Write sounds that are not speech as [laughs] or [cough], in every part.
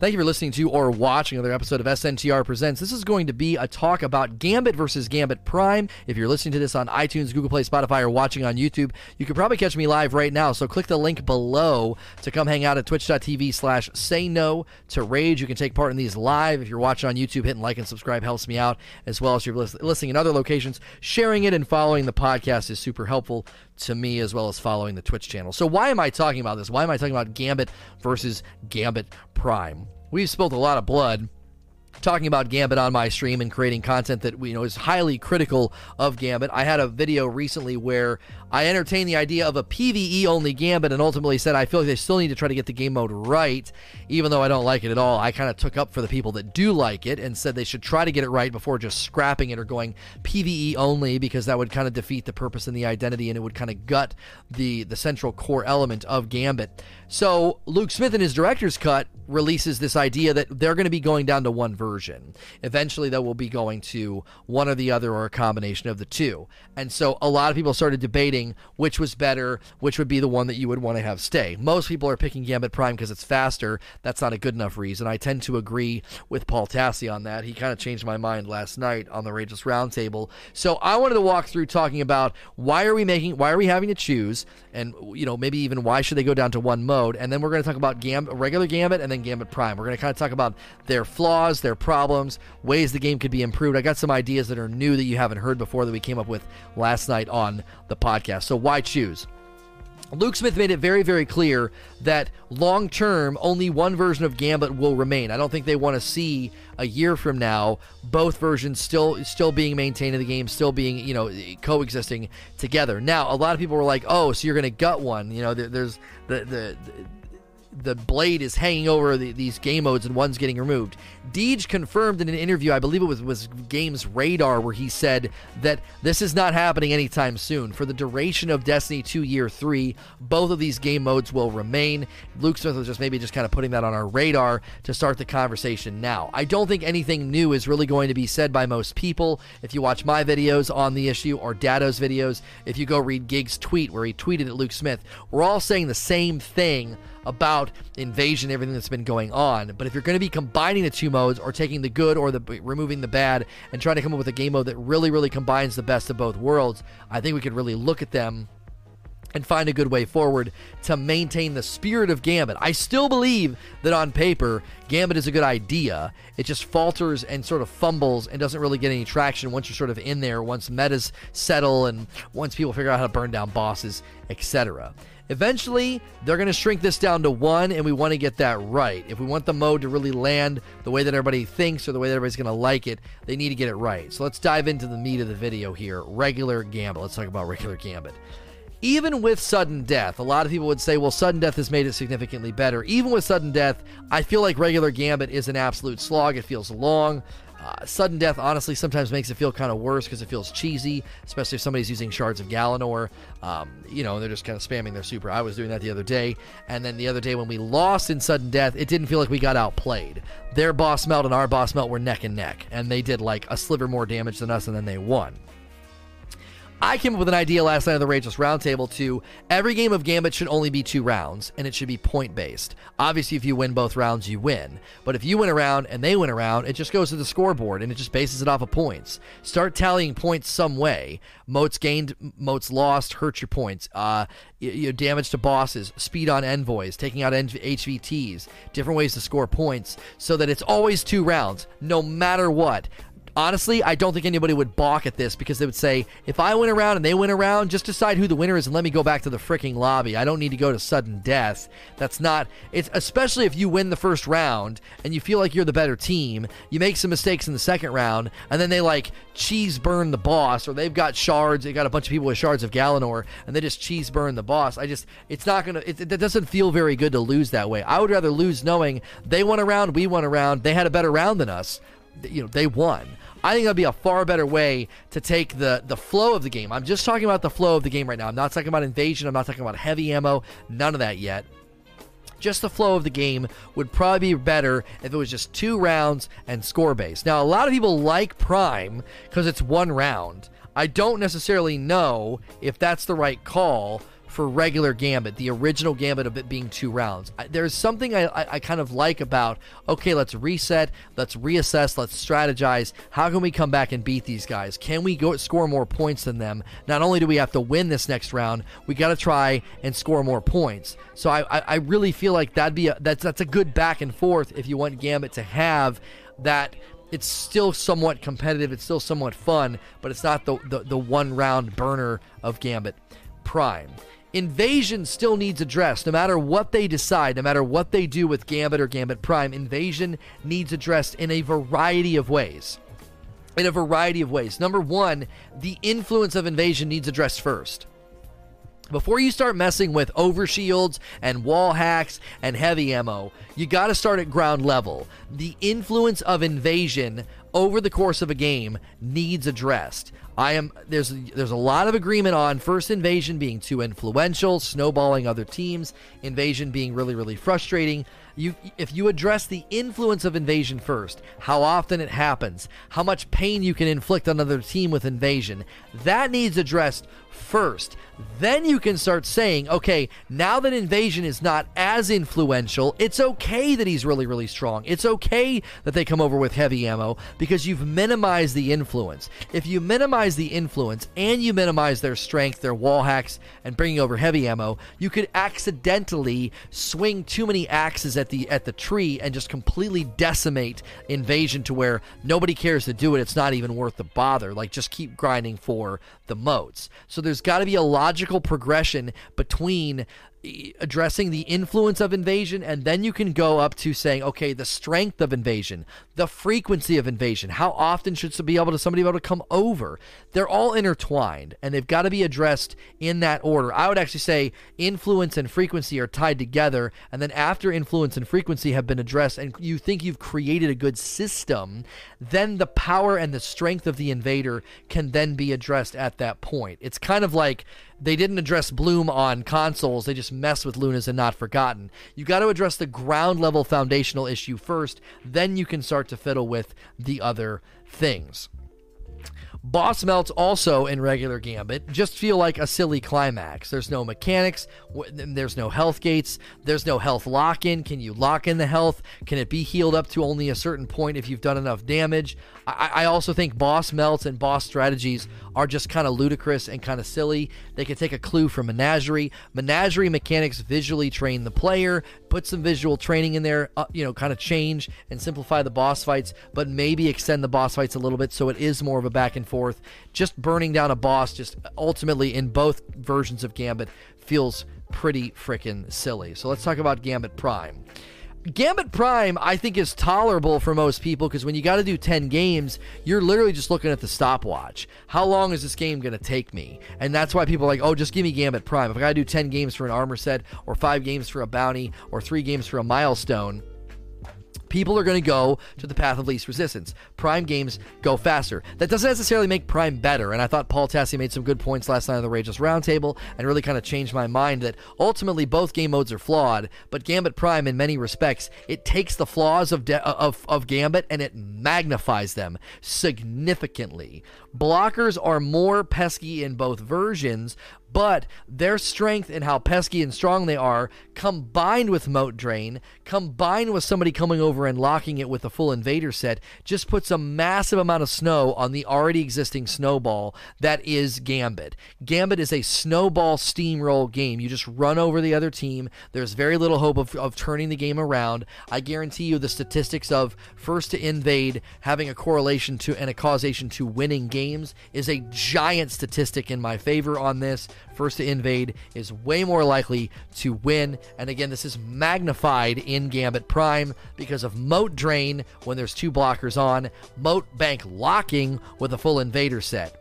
Thank you for listening to or watching another episode of SNTR Presents. This is going to be a talk about Gambit versus Gambit Prime. If you're listening to this on iTunes, Google Play, Spotify, or watching on YouTube, you can probably catch me live right now. So click the link below to come hang out at twitch.tv slash say no to rage. You can take part in these live. If you're watching on YouTube, hitting like and subscribe helps me out, as well as you're listening in other locations. Sharing it and following the podcast is super helpful to me as well as following the Twitch channel. So why am I talking about this? Why am I talking about Gambit versus Gambit Prime? We've spilled a lot of blood talking about Gambit on my stream and creating content that you know is highly critical of Gambit. I had a video recently where I entertained the idea of a PvE only Gambit and ultimately said I feel like they still need to try to get the game mode right, even though I don't like it at all. I kind of took up for the people that do like it and said they should try to get it right before just scrapping it or going PvE only because that would kind of defeat the purpose and the identity and it would kind of gut the the central core element of Gambit. So Luke Smith in his director's cut releases this idea that they're going to be going down to one version. Eventually, they will be going to one or the other or a combination of the two. And so a lot of people started debating which was better, which would be the one that you would want to have stay. Most people are picking Gambit Prime because it's faster. That's not a good enough reason. I tend to agree with Paul Tassi on that. He kind of changed my mind last night on the Rageless Roundtable. So I wanted to walk through talking about why are we making, why are we having to choose, and you know maybe even why should they go down to one mode, and then we're going to talk about Gam- regular Gambit and then Gambit Prime. We're going to kind of talk about their flaws, their problems, ways the game could be improved. I got some ideas that are new that you haven't heard before that we came up with last night on the podcast. So why choose? Luke Smith made it very, very clear that long term, only one version of Gambit will remain. I don't think they want to see a year from now both versions still still being maintained in the game, still being you know coexisting together. Now, a lot of people were like, "Oh, so you're going to gut one?" You know, there, there's the, the, the the blade is hanging over the, these game modes and one's getting removed. Deej confirmed in an interview, I believe it was was Games Radar, where he said that this is not happening anytime soon. For the duration of Destiny 2 Year 3, both of these game modes will remain. Luke Smith was just maybe just kind of putting that on our radar to start the conversation now. I don't think anything new is really going to be said by most people. If you watch my videos on the issue or Datto's videos, if you go read Gig's tweet where he tweeted at Luke Smith, we're all saying the same thing about invasion, everything that's been going on. But if you're going to be combining the two modes or taking the good or the removing the bad and trying to come up with a game mode that really, really combines the best of both worlds, I think we could really look at them and find a good way forward to maintain the spirit of Gambit. I still believe that on paper, Gambit is a good idea. It just falters and sort of fumbles and doesn't really get any traction once you're sort of in there, once metas settle and once people figure out how to burn down bosses, etc. Eventually, they're going to shrink this down to one, and we want to get that right. If we want the mode to really land the way that everybody thinks or the way that everybody's going to like it, they need to get it right. So let's dive into the meat of the video here regular Gambit. Let's talk about [laughs] regular Gambit. Even with sudden death, a lot of people would say, well, sudden death has made it significantly better. Even with sudden death, I feel like regular Gambit is an absolute slog. It feels long. Uh, sudden death honestly sometimes makes it feel kind of worse because it feels cheesy, especially if somebody's using shards of Galanor. Um, you know, they're just kind of spamming their super. I was doing that the other day, and then the other day when we lost in sudden death, it didn't feel like we got outplayed. Their boss melt and our boss melt were neck and neck, and they did like a sliver more damage than us, and then they won. I came up with an idea last night on the Rageless Roundtable to every game of Gambit should only be two rounds, and it should be point based. Obviously, if you win both rounds, you win. But if you win a round and they win a round, it just goes to the scoreboard and it just bases it off of points. Start tallying points some way. Motes gained, motes lost, hurt your points. Uh, you, damage to bosses, speed on envoys, taking out HVTs, different ways to score points, so that it's always two rounds, no matter what honestly, I don't think anybody would balk at this because they would say, if I went around and they went around, just decide who the winner is and let me go back to the freaking lobby. I don't need to go to sudden death. That's not, it's especially if you win the first round and you feel like you're the better team, you make some mistakes in the second round, and then they like cheese burn the boss, or they've got shards, they got a bunch of people with shards of Galanor, and they just cheese burn the boss. I just, it's not gonna, it, it doesn't feel very good to lose that way. I would rather lose knowing they won a round, we won a round, they had a better round than us. You know, they won. I think that'd be a far better way to take the the flow of the game. I'm just talking about the flow of the game right now. I'm not talking about invasion. I'm not talking about heavy ammo. None of that yet. Just the flow of the game would probably be better if it was just two rounds and score based. Now, a lot of people like Prime because it's one round. I don't necessarily know if that's the right call for regular Gambit, the original Gambit of it being two rounds. I, there's something I, I, I kind of like about, okay, let's reset, let's reassess, let's strategize. How can we come back and beat these guys? Can we go score more points than them? Not only do we have to win this next round, we got to try and score more points. So I, I, I really feel like that'd be a, that's that's a good back and forth if you want Gambit to have that it's still somewhat competitive. It's still somewhat fun, but it's not the, the, the one round burner of Gambit Prime. Invasion still needs addressed. No matter what they decide, no matter what they do with Gambit or Gambit Prime, Invasion needs addressed in a variety of ways. In a variety of ways. Number one, the influence of Invasion needs addressed first. Before you start messing with overshields and wall hacks and heavy ammo, you got to start at ground level. The influence of invasion over the course of a game needs addressed. I am there's there's a lot of agreement on first invasion being too influential, snowballing other teams, invasion being really really frustrating. You if you address the influence of invasion first, how often it happens, how much pain you can inflict on another team with invasion, that needs addressed first. Then you can start saying, okay, now that Invasion is not as influential, it's okay that he's really, really strong. It's okay that they come over with heavy ammo because you've minimized the influence. If you minimize the influence and you minimize their strength, their wall hacks, and bringing over heavy ammo, you could accidentally swing too many axes at the at the tree and just completely decimate Invasion to where nobody cares to do it. It's not even worth the bother. Like just keep grinding for the motes. So there's got to be a logical progression between addressing the influence of invasion and then you can go up to saying okay the strength of invasion the frequency of invasion how often should be able to somebody be able to come over? They're all intertwined and they've got to be addressed in that order. I would actually say influence and frequency are tied together and then after influence and frequency have been addressed and you think you've created a good system then the power and the strength of the invader can then be addressed at that point. It's kind of like they didn't address Bloom on consoles. They just mess with Lunas and Not Forgotten. You got to address the ground level foundational issue first, then you can start to fiddle with the other things. Boss melts also in regular Gambit just feel like a silly climax. There's no mechanics, there's no health gates, there's no health lock in. Can you lock in the health? Can it be healed up to only a certain point if you've done enough damage? I, I also think boss melts and boss strategies are just kind of ludicrous and kind of silly. They can take a clue from Menagerie. Menagerie mechanics visually train the player, put some visual training in there, uh, you know, kind of change and simplify the boss fights, but maybe extend the boss fights a little bit so it is more of a back and forth. Just burning down a boss, just ultimately in both versions of Gambit, feels pretty freaking silly. So let's talk about Gambit Prime. Gambit Prime, I think, is tolerable for most people because when you got to do 10 games, you're literally just looking at the stopwatch. How long is this game going to take me? And that's why people are like, oh, just give me Gambit Prime. If I got to do 10 games for an armor set, or 5 games for a bounty, or 3 games for a milestone, people are going to go to the path of least resistance. Prime games go faster. That doesn't necessarily make Prime better, and I thought Paul Tassi made some good points last night on the Rageless Roundtable and really kind of changed my mind that ultimately both game modes are flawed, but Gambit Prime, in many respects, it takes the flaws of, de- uh, of, of Gambit and it magnifies them significantly. Blockers are more pesky in both versions, but their strength and how pesky and strong they are, combined with Mote Drain, combined with somebody coming over and locking it with a full invader set, just puts a massive amount of snow on the already existing snowball that is Gambit. Gambit is a snowball steamroll game. You just run over the other team. There's very little hope of, of turning the game around. I guarantee you the statistics of first to invade having a correlation to and a causation to winning games is a giant statistic in my favor on this first to invade is way more likely to win. And again, this is magnified in Gambit Prime because of Mote Drain when there's two blockers on, Mote Bank locking with a full invader set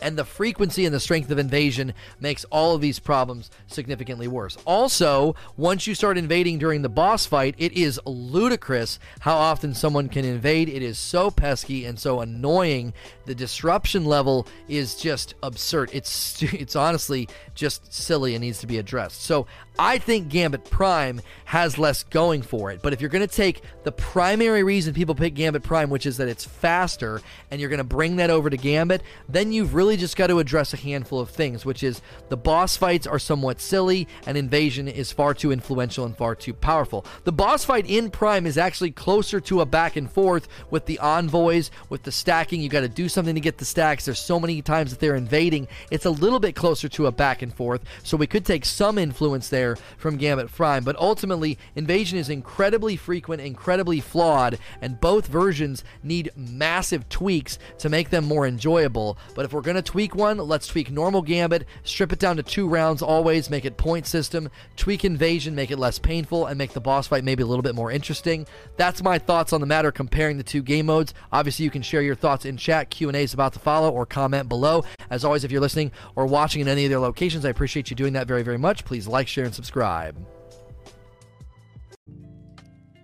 and the frequency and the strength of invasion makes all of these problems significantly worse. Also, once you start invading during the boss fight, it is ludicrous how often someone can invade. It is so pesky and so annoying. The disruption level is just absurd. It's [laughs] it's honestly just silly and needs to be addressed. So, I think Gambit Prime has less going for it. But if you're going to take the primary reason people pick Gambit Prime, which is that it's faster, and you're going to bring that over to Gambit, then you've really really just got to address a handful of things, which is the boss fights are somewhat silly, and Invasion is far too influential and far too powerful. The boss fight in Prime is actually closer to a back and forth with the envoys, with the stacking. You got to do something to get the stacks. There's so many times that they're invading. It's a little bit closer to a back and forth, so we could take some influence there from Gambit Prime. But ultimately, Invasion is incredibly frequent, incredibly flawed, and both versions need massive tweaks to make them more enjoyable. But if we're going to tweak one, let's tweak normal Gambit, strip it down to two rounds always, make it point system, tweak Invasion, make it less painful, and make the boss fight maybe a little bit more interesting. That's my thoughts on the matter comparing the two game modes. Obviously, you can share your thoughts in chat. Q&A is about to follow or comment below. As always, if you're listening or watching in any of their locations, I appreciate you doing that very, very much. Please like, share, and subscribe.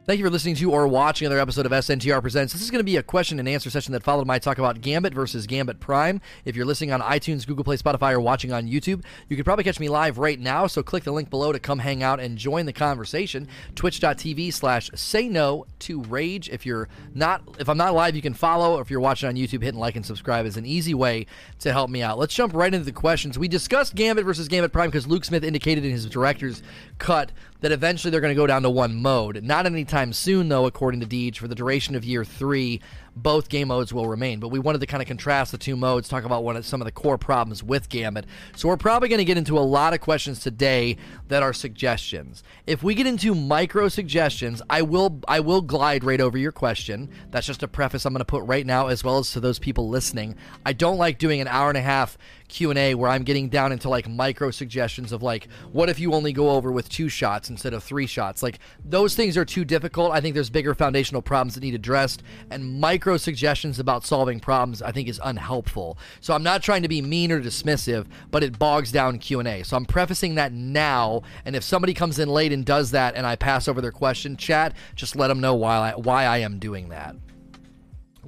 Thank you for listening to or watching another episode of SNTR Presents. This is going to be a question and answer session that followed my talk about Gambit versus Gambit Prime. If you're listening on iTunes, Google Play, Spotify, or watching on YouTube, you could probably catch me live right now. So click the link below to come hang out and join the conversation. Twitch.tv slash say no to rage. If you're not, if I'm not live, you can follow. If you're watching on YouTube, hitting like and subscribe is an easy way to help me out. Let's jump right into the questions. We discussed Gambit versus Gambit Prime because Luke Smith indicated in his director's cut that eventually they're going to go down to one mode. Not anytime soon, though, according to Deej, for the duration of year three both game modes will remain. But we wanted to kind of contrast the two modes, talk about one of some of the core problems with Gambit. So we're probably going to get into a lot of questions today that are suggestions. If we get into micro suggestions, I will I will glide right over your question. That's just a preface I'm going to put right now, as well as to those people listening. I don't like doing an hour and a half Q&A where I'm getting down into like micro suggestions of like what if you only go over with two shots instead of three shots like those things are too difficult I think there's bigger foundational problems that need addressed and micro suggestions about solving problems I think is unhelpful. So I'm not trying to be mean or dismissive, but it bogs down Q&A. So I'm prefacing that now, and if somebody comes in late and does that and I pass over their question, chat, just let them know why I, why I am doing that.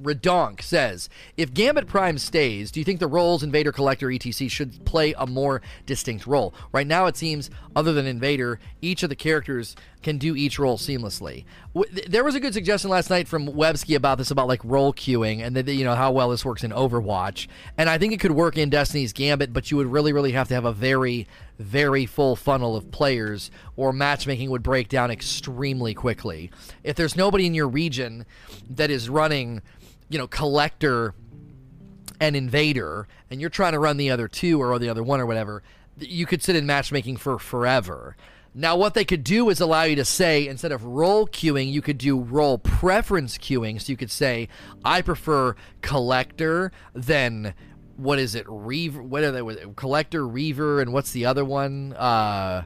Redonk says, if Gambit Prime stays, do you think the roles Invader, Collector, etc. should play a more distinct role? Right now, it seems, other than Invader, each of the characters can do each role seamlessly. There was a good suggestion last night from Websky about this, about like role queuing and that you know how well this works in Overwatch. And I think it could work in Destiny's Gambit, but you would really, really have to have a very, very full funnel of players, or matchmaking would break down extremely quickly. If there's nobody in your region that is running you know, collector and invader, and you're trying to run the other two or the other one or whatever, you could sit in matchmaking for forever. Now, what they could do is allow you to say, instead of role queuing, you could do role preference queuing. So you could say, I prefer collector than what is it, Reaver? What are they? Collector, Reaver, and what's the other one? Uh,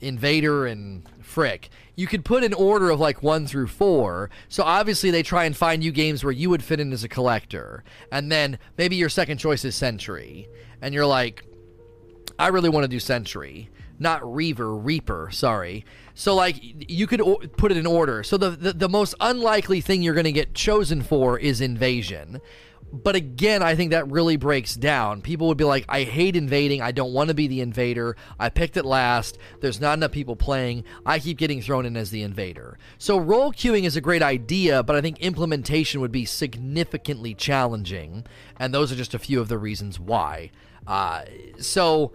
Invader and Frick. You could put an order of like one through four. So obviously they try and find you games where you would fit in as a collector. And then maybe your second choice is Sentry. And you're like, I really want to do Sentry. Not Reaver, Reaper, sorry. So, like, you could o- put it in order. So, the, the, the most unlikely thing you're going to get chosen for is Invasion. But again, I think that really breaks down. People would be like, I hate invading. I don't want to be the invader. I picked it last. There's not enough people playing. I keep getting thrown in as the invader. So, role queuing is a great idea, but I think implementation would be significantly challenging. And those are just a few of the reasons why. Uh, so,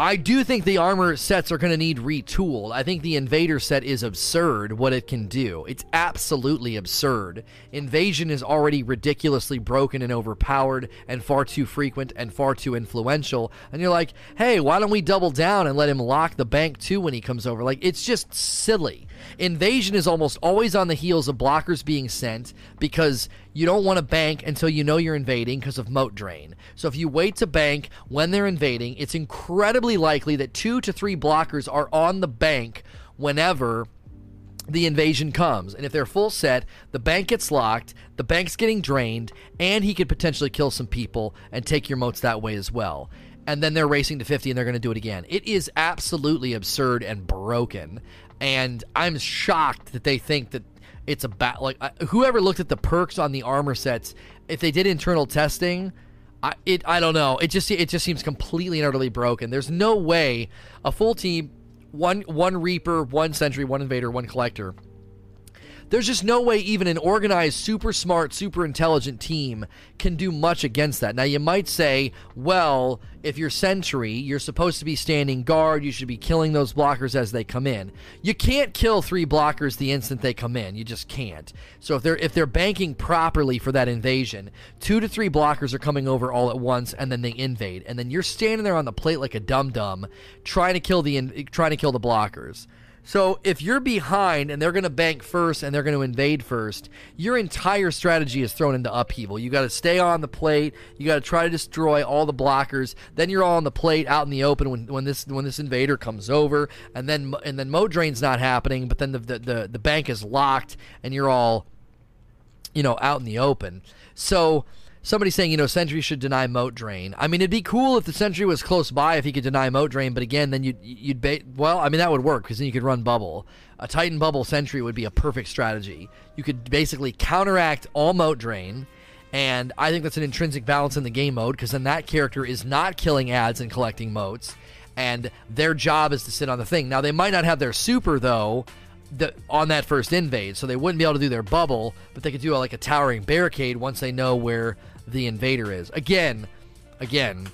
I do think the armor sets are going to need retooled. I think the Invader set is absurd what it can do. It's absolutely absurd. Invasion is already ridiculously broken and overpowered and far too frequent and far too influential. And you're like, hey, why don't we double down and let him lock the bank too when he comes over? Like, it's just silly. Invasion is almost always on the heels of blockers being sent because you don't want to bank until you know you're invading because of mote drain. So if you wait to bank when they're invading, it's incredibly likely that two to three blockers are on the bank whenever the invasion comes. And if they're full set, the bank gets locked, the bank's getting drained, and he could potentially kill some people and take your motes that way as well. And then they're racing to 50 and they're going to do it again. It is absolutely absurd and broken and I'm shocked that they think that it's a bat. Like whoever looked at the perks on the armor sets, if they did internal testing, I it I don't know. It just it just seems completely and utterly broken. There's no way a full team, one one Reaper, one Sentry, one Invader, one Collector. There's just no way even an organized, super smart, super intelligent team can do much against that. Now, you might say, well, if you're Sentry, you're supposed to be standing guard. You should be killing those blockers as they come in. You can't kill three blockers the instant they come in. You just can't. So if they're if they're banking properly for that invasion, two to three blockers are coming over all at once, and then they invade, and then you're standing there on the plate like a dum dum, trying to kill the trying to kill the blockers. So if you're behind and they're going to bank first and they're going to invade first, your entire strategy is thrown into upheaval. You got to stay on the plate. You got to try to destroy all the blockers. Then you're all on the plate out in the open when, when this when this invader comes over, and then and then mote drain's not happening. But then the the, the, the bank is locked and you're all you know out in the open. So somebody saying, you know, Sentry should deny Mote Drain. I mean, it'd be cool if the Sentry was close by if he could deny Mote Drain, but again, then you'd, you'd ba- well, I mean, that would work because then you could run Bubble. A Titan Bubble Sentry would be a perfect strategy. You could basically counteract all Mote Drain, and I think that's an intrinsic balance in the game mode because then that character is not killing ads and collecting motes, and their job is to sit on the thing. Now, they might not have their super, though, the, on that first invade, so they wouldn't be able to do their bubble, but they could do a, like a towering barricade once they know where the invader is. Again, again,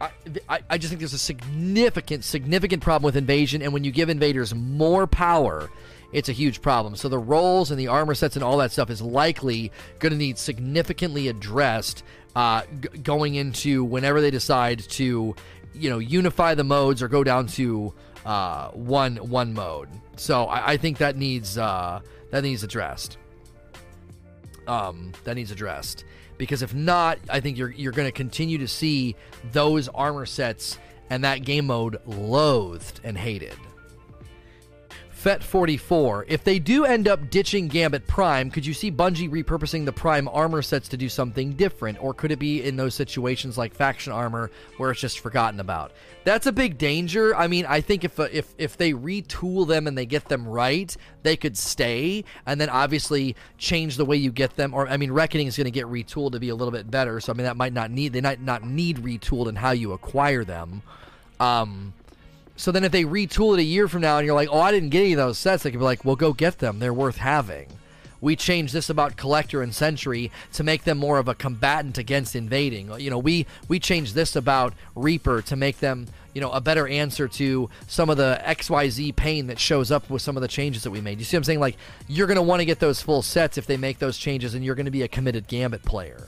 I, I, I just think there's a significant, significant problem with invasion, and when you give invaders more power, it's a huge problem. So the roles and the armor sets and all that stuff is likely going to need significantly addressed uh, g- going into whenever they decide to, you know, unify the modes or go down to uh, one one mode. So I, I think that needs uh, that needs addressed. Um, that needs addressed because if not, I think you're you're going to continue to see those armor sets and that game mode loathed and hated. FET44. If they do end up ditching Gambit Prime, could you see Bungie repurposing the Prime armor sets to do something different? Or could it be in those situations like faction armor where it's just forgotten about? That's a big danger. I mean, I think if, uh, if, if they retool them and they get them right, they could stay and then obviously change the way you get them. Or, I mean, Reckoning is going to get retooled to be a little bit better. So, I mean, that might not need, they might not need retooled in how you acquire them. Um, so then if they retool it a year from now and you're like, oh, I didn't get any of those sets, they could be like, well, go get them. They're worth having. We changed this about Collector and Sentry to make them more of a combatant against invading. Uh, you know, we we changed this about Reaper to make them, you know, a better answer to some of the XYZ pain that shows up with some of the changes that we made. You see what I'm saying? Like, you're going to want to get those full sets if they make those changes, and you're going to be a committed Gambit player.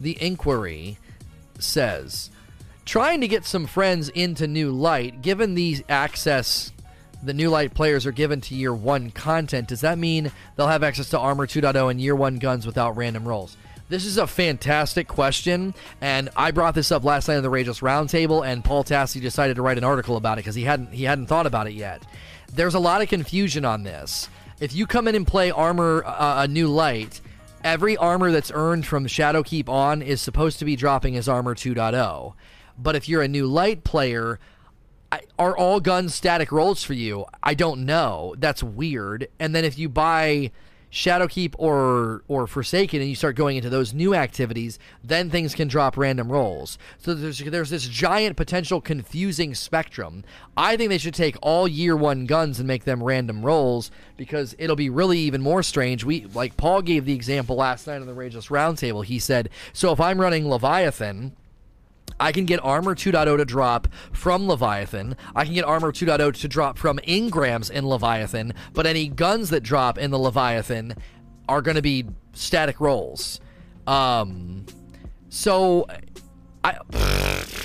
The Inquiry says trying to get some friends into New Light, given the access the New Light players are given to Year 1 content, does that mean they'll have access to Armor 2.0 and Year 1 guns without random rolls? This is a fantastic question, and I brought this up last night on the Rageless Roundtable, and Paul Tassi decided to write an article about it because he hadn't he hadn't thought about it yet. There's a lot of confusion on this. If you come in and play Armor uh, a New Light, every armor that's earned from Shadowkeep on is supposed to be dropping as Armor 2.0. But if you're a new light player, are all guns static rolls for you? I don't know. That's weird. And then if you buy Shadowkeep or or Forsaken and you start going into those new activities, then things can drop random rolls. So there's there's this giant potential confusing spectrum. I think they should take all year one guns and make them random rolls because it'll be really even more strange. We like Paul gave the example last night on the Rageless Roundtable. He said, "So if I'm running Leviathan." I can get Armor 2.0 to drop from Leviathan. I can get Armor 2.0 to drop from engrams in Leviathan, but any guns that drop in the Leviathan are going to be static rolls. Um, so, [sighs] I,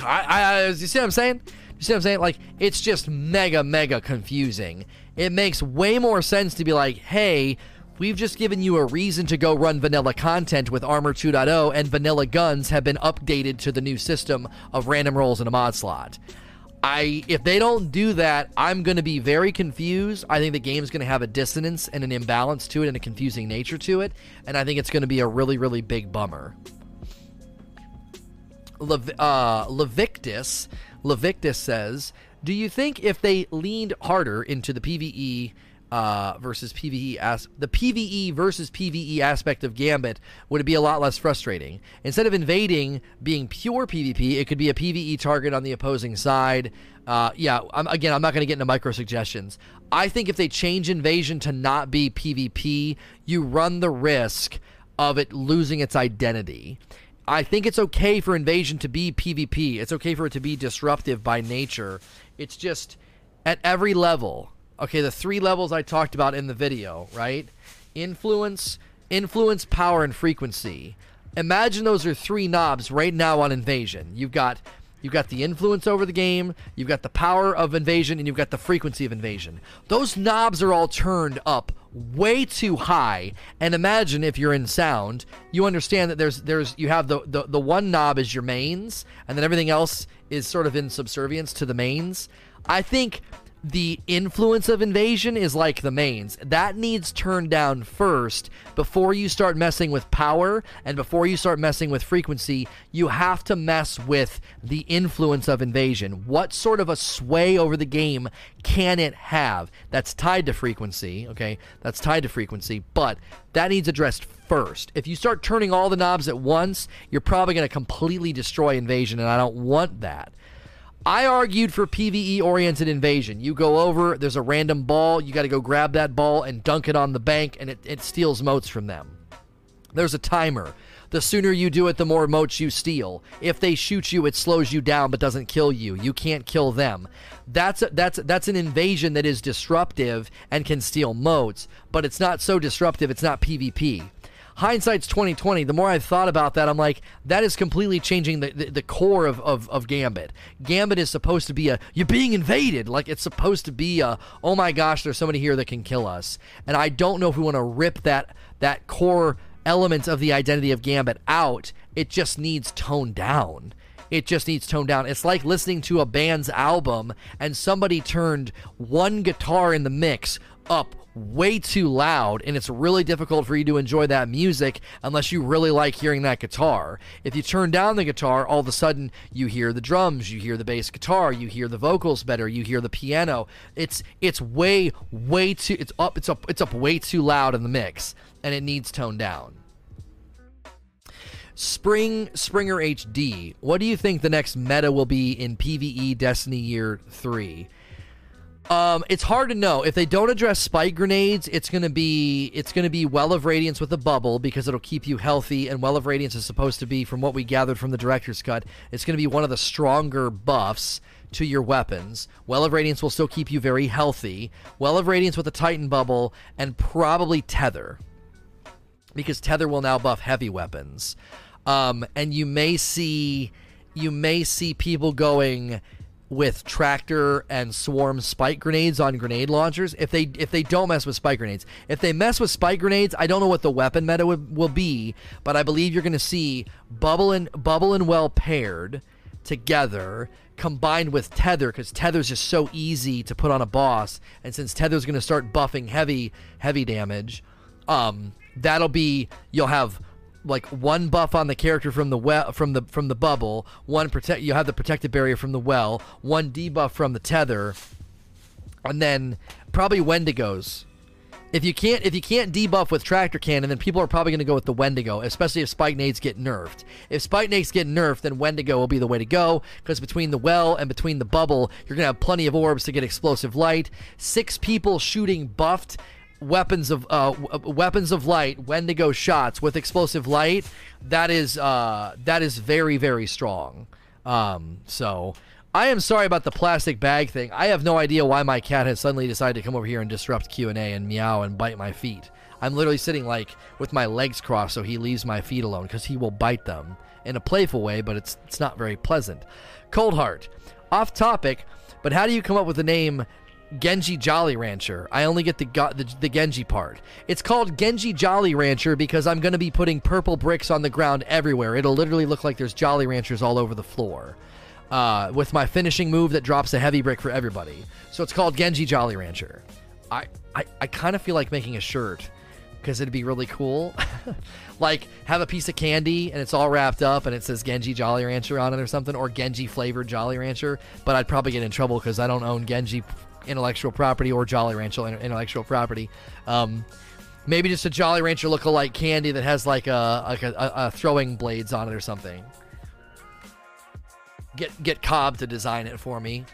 I, I, you see what I'm saying? You see what I'm saying? Like, it's just mega, mega confusing. It makes way more sense to be like, hey, We've just given you a reason to go run vanilla content with Armor 2.0, and vanilla guns have been updated to the new system of random rolls in a mod slot. I if they don't do that, I'm going to be very confused. I think the game's going to have a dissonance and an imbalance to it and a confusing nature to it, and I think it's going to be a really really big bummer. Le- uh, Levictus Levictus says, "Do you think if they leaned harder into the PvE uh, versus PVE as the PVE versus PVE aspect of Gambit would be a lot less frustrating. Instead of invading being pure PvP, it could be a PVE target on the opposing side. Uh, yeah, I'm, again, I'm not going to get into micro suggestions. I think if they change invasion to not be PvP, you run the risk of it losing its identity. I think it's okay for invasion to be PvP. It's okay for it to be disruptive by nature. It's just at every level Okay, the three levels I talked about in the video, right? Influence, influence, power, and frequency. Imagine those are three knobs right now on invasion. You've got You've got the influence over the game, you've got the power of invasion, and you've got the frequency of invasion. Those knobs are all turned up way too high. And imagine if you're in sound, you understand that there's there's you have the, the, the one knob is your mains, and then everything else is sort of in subservience to the mains. I think the influence of invasion is like the mains. That needs turned down first before you start messing with power and before you start messing with frequency. You have to mess with the influence of invasion. What sort of a sway over the game can it have? That's tied to frequency, okay? That's tied to frequency, but that needs addressed first. If you start turning all the knobs at once, you're probably going to completely destroy invasion, and I don't want that. I argued for PVE oriented invasion. You go over, there's a random ball, you got to go grab that ball and dunk it on the bank, and it, it steals motes from them. There's a timer. The sooner you do it, the more motes you steal. If they shoot you, it slows you down but doesn't kill you. You can't kill them. That's a, that's that's an invasion that is disruptive and can steal motes, but it's not so disruptive. It's not PvP hindsight's 2020 the more i've thought about that i'm like that is completely changing the, the, the, core of, of, of gambit. Gambit is supposed to be a you're being invaded. Like it's supposed to be a oh my gosh there's somebody here that can kill us. And i don't know if we want to rip that that core element of the identity of gambit out. It just needs toned down. It just needs toned down. It's like listening to a band's album and somebody turned one guitar in the mix up way too loud and it's really difficult for you to enjoy that music unless you really like hearing that guitar. If you turn down the guitar, all of a sudden you hear the drums, you hear the bass guitar, you hear the vocals better, you hear the piano. It's it's way way too it's up it's up it's up way too loud in the mix and it needs toned down. Spring Springer HD. What do you think the next meta will be in PvE Destiny Year 3? Um, it's hard to know if they don't address spike grenades. It's gonna be it's gonna be well of radiance with a bubble because it'll keep you healthy. And well of radiance is supposed to be, from what we gathered from the director's cut, it's gonna be one of the stronger buffs to your weapons. Well of Radiance will still keep you very healthy. Well of Radiance with a Titan bubble, and probably Tether. Because Tether will now buff heavy weapons. Um, and you may see you may see people going with tractor and swarm spike grenades on grenade launchers. If they if they don't mess with spike grenades. If they mess with spike grenades i don't know what the weapon meta will, be but i believe you're going to see bubble and bubble and well paired together combined with tether because tether's just so easy to put on a boss. And since tether's going to start buffing heavy heavy damage um that'll be you'll have like one buff on the character from the well from the from the bubble, one protect you have the protective barrier from the well, one debuff from the tether, and then probably Wendigos. If you can't if you can't debuff with tractor cannon, then people are probably going to go with the Wendigo, especially if spike nades get nerfed. If spike nades get nerfed, then Wendigo will be the way to go because between the well and between the bubble, you're going to have plenty of orbs to get explosive light. Six people shooting buffed weapons of uh, weapons of light, Wendigo shots with explosive light, that is uh, that is very very strong. Um, so I am sorry about the plastic bag thing. I have no idea why my cat has suddenly decided to come over here and disrupt Q and A and meow and bite my feet. I'm literally sitting like with my legs crossed so he leaves my feet alone because he will bite them in a playful way, but it's it's not very pleasant. Cold Heart, off topic, but how do you come up with the name Genji Jolly Rancher. I only get the, the, the Genji part. It's called Genji Jolly Rancher because I'm going to be putting purple bricks on the ground everywhere. It'll literally look like there's Jolly Ranchers all over the floor. Uh, with my finishing move that drops a heavy brick for everybody. So it's called Genji Jolly Rancher. I, I, I kind of feel like making a shirt because it'd be really cool. [laughs] like have a piece of candy and it's all wrapped up and it says Genji Jolly Rancher on it or something, or Genji flavored Jolly Rancher. But I'd probably get in trouble because I don't own Genji intellectual property or Jolly Rancher intellectual property. Um, maybe just a Jolly Rancher look-alike candy that has like a like a, a, a throwing blades on it or something. Get get Cobb to design it for me.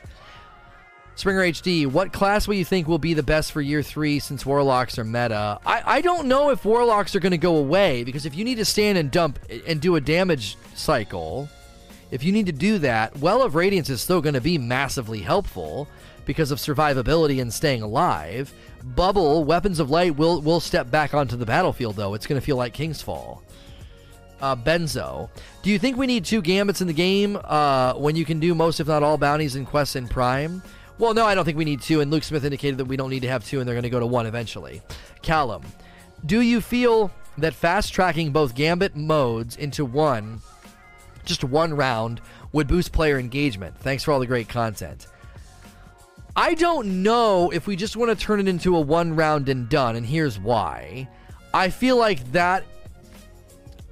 Springer HD, what class will you think will be the best for year three since Warlocks are meta? I, I don't know if Warlocks are going to go away because if you need to stand and dump and do a damage cycle, if you need to do that, Well of Radiance is still going to be massively helpful because of survivability and staying alive. Bubble, Weapons of Light will will step back onto the battlefield though. It's going to feel like King's Fall. Uh, Benzo, do you think we need two gambits in the game uh, when you can do most, if not all, bounties and quests in Prime? Well, no, I don't think we need two, and Luke Smith indicated that we don't need to have two, and they're going to go to one eventually. Callum, do you feel that fast tracking both gambit modes into one, just one round, would boost player engagement? Thanks for all the great content. I don't know if we just want to turn it into a one round and done, and here's why. I feel like that.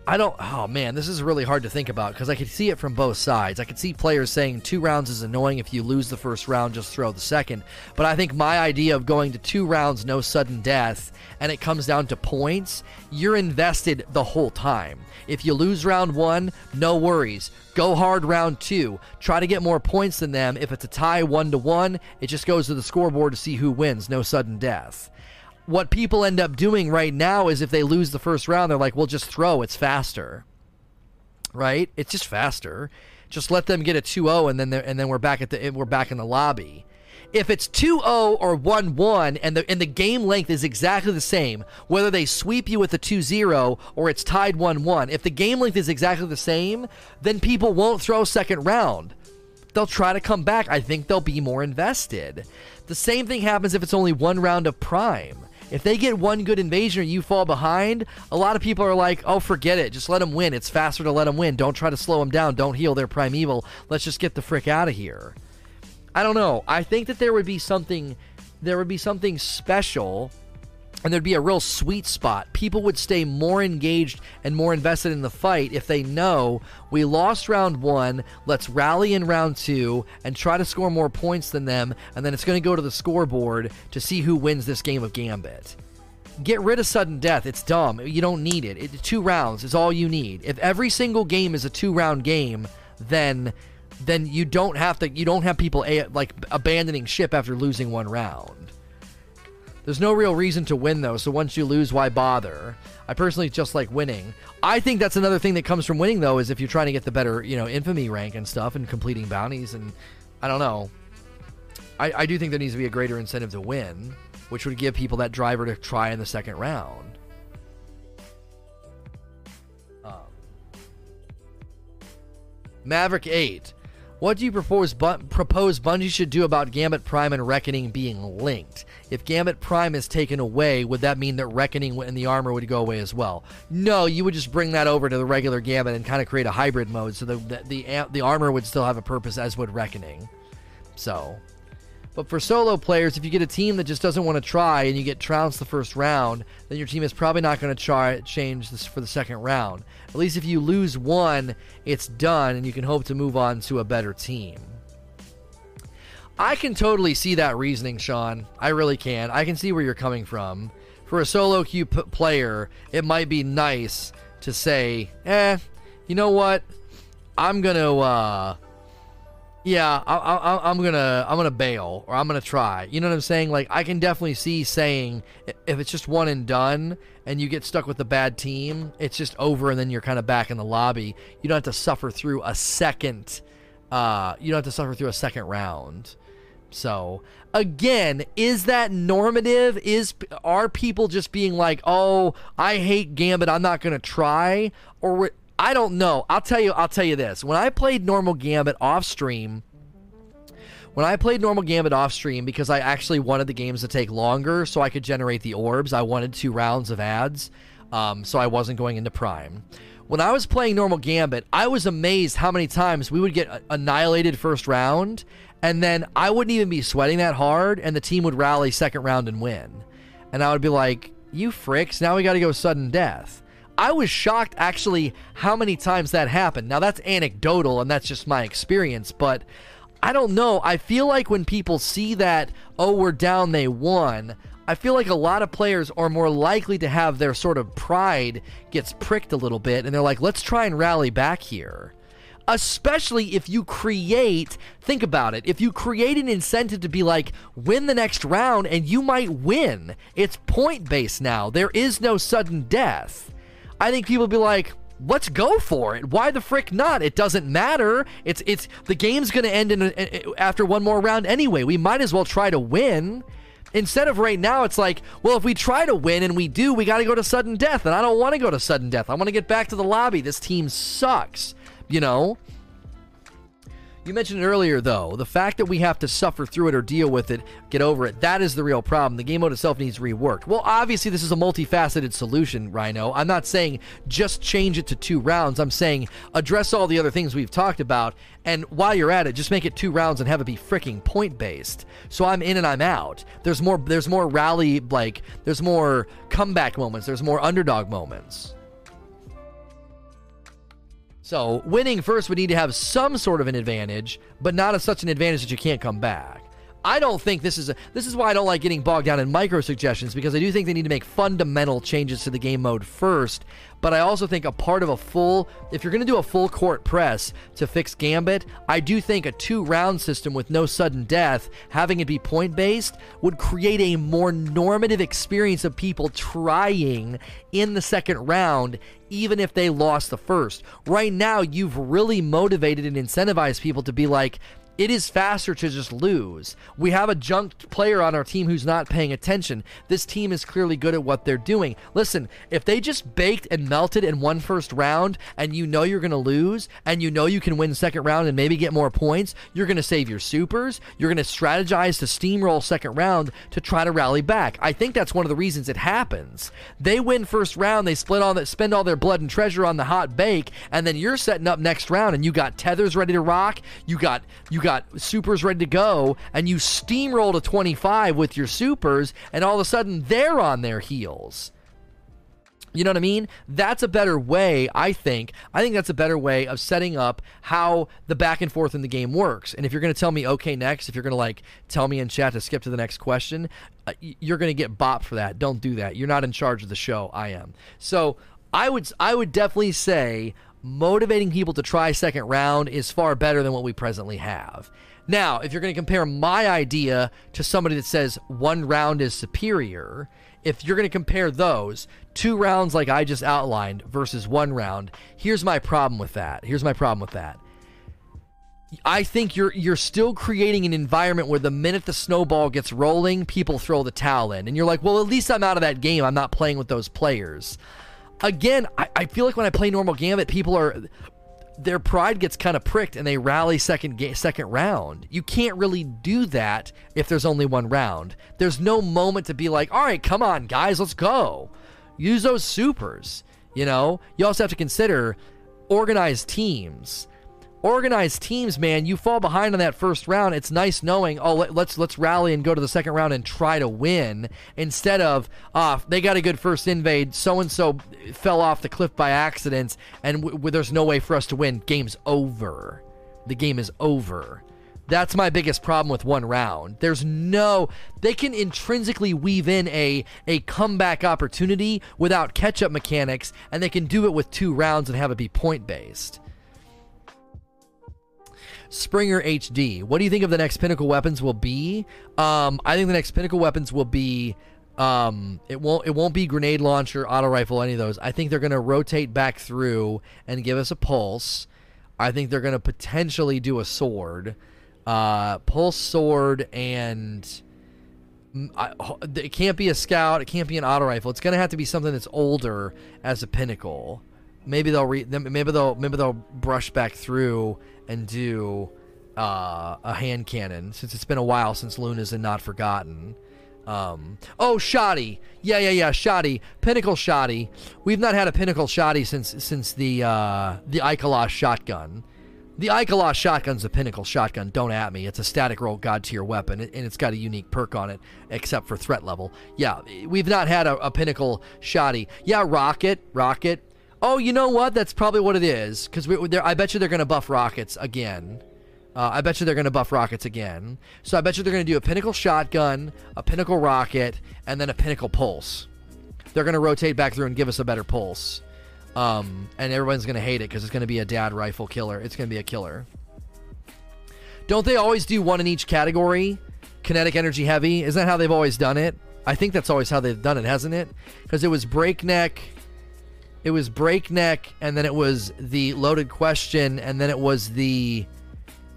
I don't. Oh man, this is really hard to think about because I could see it from both sides. I could see players saying two rounds is annoying. If you lose the first round, just throw the second. But I think my idea of going to two rounds, no sudden death, and it comes down to points, you're invested the whole time. If you lose round one, no worries. Go hard round two. Try to get more points than them. If it's a tie one to one, it just goes to the scoreboard to see who wins. No sudden death. What people end up doing right now is if they lose the first round, they're like, well, just throw. It's faster. Right? It's just faster. Just let them get a 2-0 and then and then we're back at the eh, we're back in the lobby. If it's 2-0 or 1-1 and the and the game length is exactly the same, whether they sweep you with a 2-0 or it's tied 1-1, if the game length is exactly the same, then people won't throw second round. They'll try to come back. I think they'll be more invested. The same thing happens if it's only one round of prime. If they get one good invasion or you fall behind, a lot of people are like, oh, forget it. Just let them win. It's faster to let them win. Don't try to slow them down. Don't heal their primeval. Let's just get the frick out of here. I don't know. I think that there would be something there would be something special and there'd be a real sweet spot. People would stay more engaged and more invested in the fight if they know we lost round one, let's rally in round two and try to score more points than them, and then it's going to go to the scoreboard to see who wins this game of Gambit. Get rid of sudden death. It's dumb. You don't need it. it two rounds is all you need. If every single game is a two round game, then then you don't have to you don't have people a, like abandoning ship after losing one round. There's no real reason to win though, so once you lose, why bother? I personally just like winning. I think that's another thing that comes from winning though, is if you're trying to get the better, you know, infamy rank and stuff and completing bounties and I don't know. I, I do think there needs to be a greater incentive to win, which would give people that driver to try in the second round. Um, Maverick 8. What do you propose, bu- propose Bungie should do about Gambit Prime and Reckoning being linked? If Gambit Prime is taken away, would that mean that Reckoning and the armor would go away as well? No, you would just bring that over to the regular Gambit and kind of create a hybrid mode so the, the, the, the armor would still have a purpose, as would Reckoning. So, but for solo players, if you get a team that just doesn't want to try and you get trounced the first round, then your team is probably not going to try change this for the second round. At least if you lose one, it's done and you can hope to move on to a better team. I can totally see that reasoning, Sean. I really can. I can see where you're coming from. For a solo queue p- player, it might be nice to say, eh, you know what? I'm going to, uh, yeah, I, am gonna I'm gonna bail or I'm gonna try. You know what I'm saying? Like I can definitely see saying if it's just one and done and you get stuck with the bad team, it's just over and then you're kind of back in the lobby. You don't have to suffer through a second. Uh, you don't have to suffer through a second round. So again, is that normative? Is are people just being like, oh, I hate Gambit, I'm not gonna try, or I don't know. I'll tell you. I'll tell you this. When I played normal Gambit off stream, when I played normal Gambit off stream, because I actually wanted the games to take longer, so I could generate the orbs. I wanted two rounds of ads, um, so I wasn't going into Prime. When I was playing normal Gambit, I was amazed how many times we would get annihilated first round, and then I wouldn't even be sweating that hard, and the team would rally second round and win, and I would be like, "You fricks! Now we got to go sudden death." I was shocked actually how many times that happened. Now that's anecdotal and that's just my experience, but I don't know. I feel like when people see that, oh, we're down, they won. I feel like a lot of players are more likely to have their sort of pride gets pricked a little bit, and they're like, let's try and rally back here. Especially if you create, think about it, if you create an incentive to be like, win the next round and you might win. It's point based now. There is no sudden death. I think people be like, let's go for it. Why the frick not? It doesn't matter. It's it's the game's going to end in after one more round anyway. We might as well try to win. Instead of right now, it's like, well, if we try to win and we do, we got to go to sudden death, and I don't want to go to sudden death. I want to get back to the lobby. This team sucks, you know. You mentioned it earlier, though, the fact that we have to suffer through it or deal with it, get over it, that is the real problem. The game mode itself needs reworked. Well, obviously, this is a multifaceted solution, Rhino. I'm not saying just change it to two rounds. I'm saying address all the other things we've talked about, and while you're at it, just make it two rounds and have it be freaking point based. So I'm in and I'm out. There's more. There's more rally, like there's more comeback moments. There's more underdog moments. So, winning first would need to have some sort of an advantage, but not such an advantage that you can't come back. I don't think this is a, this is why I don't like getting bogged down in micro suggestions because I do think they need to make fundamental changes to the game mode first. But I also think a part of a full, if you're going to do a full court press to fix Gambit, I do think a two round system with no sudden death, having it be point based, would create a more normative experience of people trying in the second round, even if they lost the first. Right now, you've really motivated and incentivized people to be like, it is faster to just lose. We have a junked player on our team who's not paying attention. This team is clearly good at what they're doing. Listen, if they just baked and melted in one first round and you know you're going to lose and you know you can win second round and maybe get more points, you're going to save your supers. You're going to strategize to steamroll second round to try to rally back. I think that's one of the reasons it happens. They win first round, they split all that spend all their blood and treasure on the hot bake, and then you're setting up next round and you got tethers ready to rock, you got you got supers ready to go, and you steamroll to 25 with your supers, and all of a sudden they're on their heels. You know what I mean? That's a better way, I think. I think that's a better way of setting up how the back and forth in the game works. And if you're going to tell me, okay, next, if you're going to like tell me in chat to skip to the next question, uh, you're going to get bopped for that. Don't do that. You're not in charge of the show. I am. So I would, I would definitely say motivating people to try second round is far better than what we presently have. Now, if you're going to compare my idea to somebody that says one round is superior, if you're going to compare those, two rounds like I just outlined versus one round, here's my problem with that. Here's my problem with that. I think you're you're still creating an environment where the minute the snowball gets rolling, people throw the towel in. And you're like, well, at least I'm out of that game. I'm not playing with those players again, I, I feel like when I play normal Gambit, people are their pride gets kind of pricked and they rally second ga- second round. You can't really do that if there's only one round. There's no moment to be like, "All right, come on, guys, let's go." Use those supers, you know? You also have to consider organized teams organized teams, man, you fall behind on that first round. It's nice knowing, oh, let, us let's, let's rally and go to the second round and try to win instead of, ah, they got a good first invade. So and so fell off the cliff by accident, and w- w- there's no way for us to win. Game's over. The game is over. That's my biggest problem with one round. There's no they can intrinsically weave in a a comeback opportunity without catch up mechanics and they can do it with two rounds and have it be point based. Springer HD. What do you think of the next pinnacle weapons will be? Um, I think the next pinnacle weapons will be um, it won't it won't be grenade launcher, auto rifle, any of those. I think they're going to rotate back through and give us a pulse. I think they're going to potentially do a sword, uh, pulse sword, and I, it can't be a scout. It can't be an auto rifle. It's going to have to be something that's older as a pinnacle. Maybe they'll re- maybe they'll maybe they'll brush back through and do uh, a hand cannon since it's been a while since Luna's and Not Forgotten. Um, oh, shoddy. Yeah, yeah, yeah. Shoddy. Pinnacle shoddy. We've not had a pinnacle shoddy since since the uh, the Ikelos shotgun. The Ikelos shotgun's a pinnacle shotgun. Don't at me. It's a static roll god tier weapon, and it's got a unique perk on it, except for threat level. Yeah, we've not had a, a pinnacle shoddy. Yeah, rocket, rocket. Oh, you know what? That's probably what it is. Because I bet you they're going to buff rockets again. Uh, I bet you they're going to buff rockets again. So I bet you they're going to do a pinnacle shotgun, a pinnacle rocket, and then a pinnacle pulse. They're going to rotate back through and give us a better pulse. Um, and everyone's going to hate it because it's going to be a dad rifle killer. It's going to be a killer. Don't they always do one in each category? Kinetic energy heavy? Isn't that how they've always done it? I think that's always how they've done it, hasn't it? Because it was breakneck. It was breakneck, and then it was the loaded question, and then it was the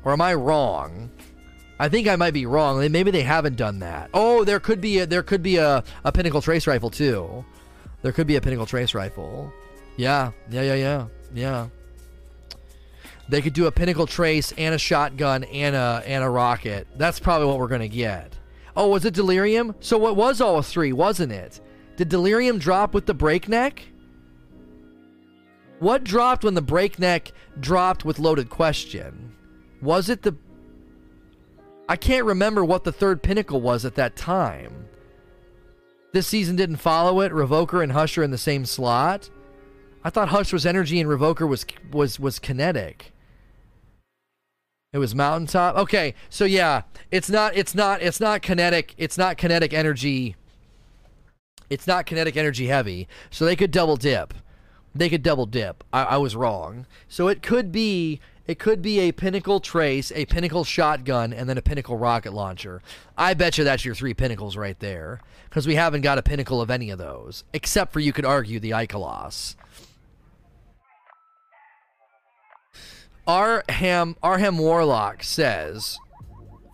or am I wrong? I think I might be wrong. Maybe they haven't done that. Oh, there could be a, there could be a, a pinnacle trace rifle too. There could be a pinnacle trace rifle. Yeah, yeah, yeah, yeah, yeah. They could do a pinnacle trace and a shotgun and a and a rocket. That's probably what we're gonna get. Oh, was it delirium? So what was all three, wasn't it? Did delirium drop with the breakneck? What dropped when the breakneck dropped with loaded question? Was it the. I can't remember what the third pinnacle was at that time. This season didn't follow it. Revoker and Hush are in the same slot. I thought Hush was energy and Revoker was was was kinetic. It was mountaintop. Okay, so yeah, it's not it's not it's not kinetic. It's not kinetic energy. It's not kinetic energy heavy. So they could double dip. They could double dip. I, I was wrong. So it could be it could be a pinnacle trace, a pinnacle shotgun, and then a pinnacle rocket launcher. I bet you that's your three pinnacles right there. Because we haven't got a pinnacle of any of those. Except for you could argue the Ikelos. Arham, Arham Warlock says,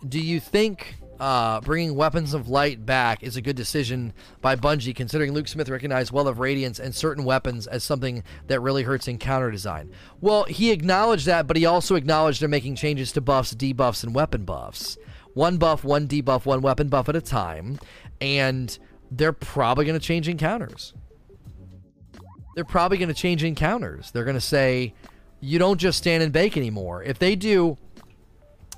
Do you think uh, bringing Weapons of Light back is a good decision by Bungie, considering Luke Smith recognized Well of Radiance and certain weapons as something that really hurts in counter design. Well, he acknowledged that, but he also acknowledged they're making changes to buffs, debuffs, and weapon buffs. One buff, one debuff, one weapon buff at a time, and they're probably going to change encounters. They're probably going to change encounters. They're going to say, you don't just stand and bake anymore. If they do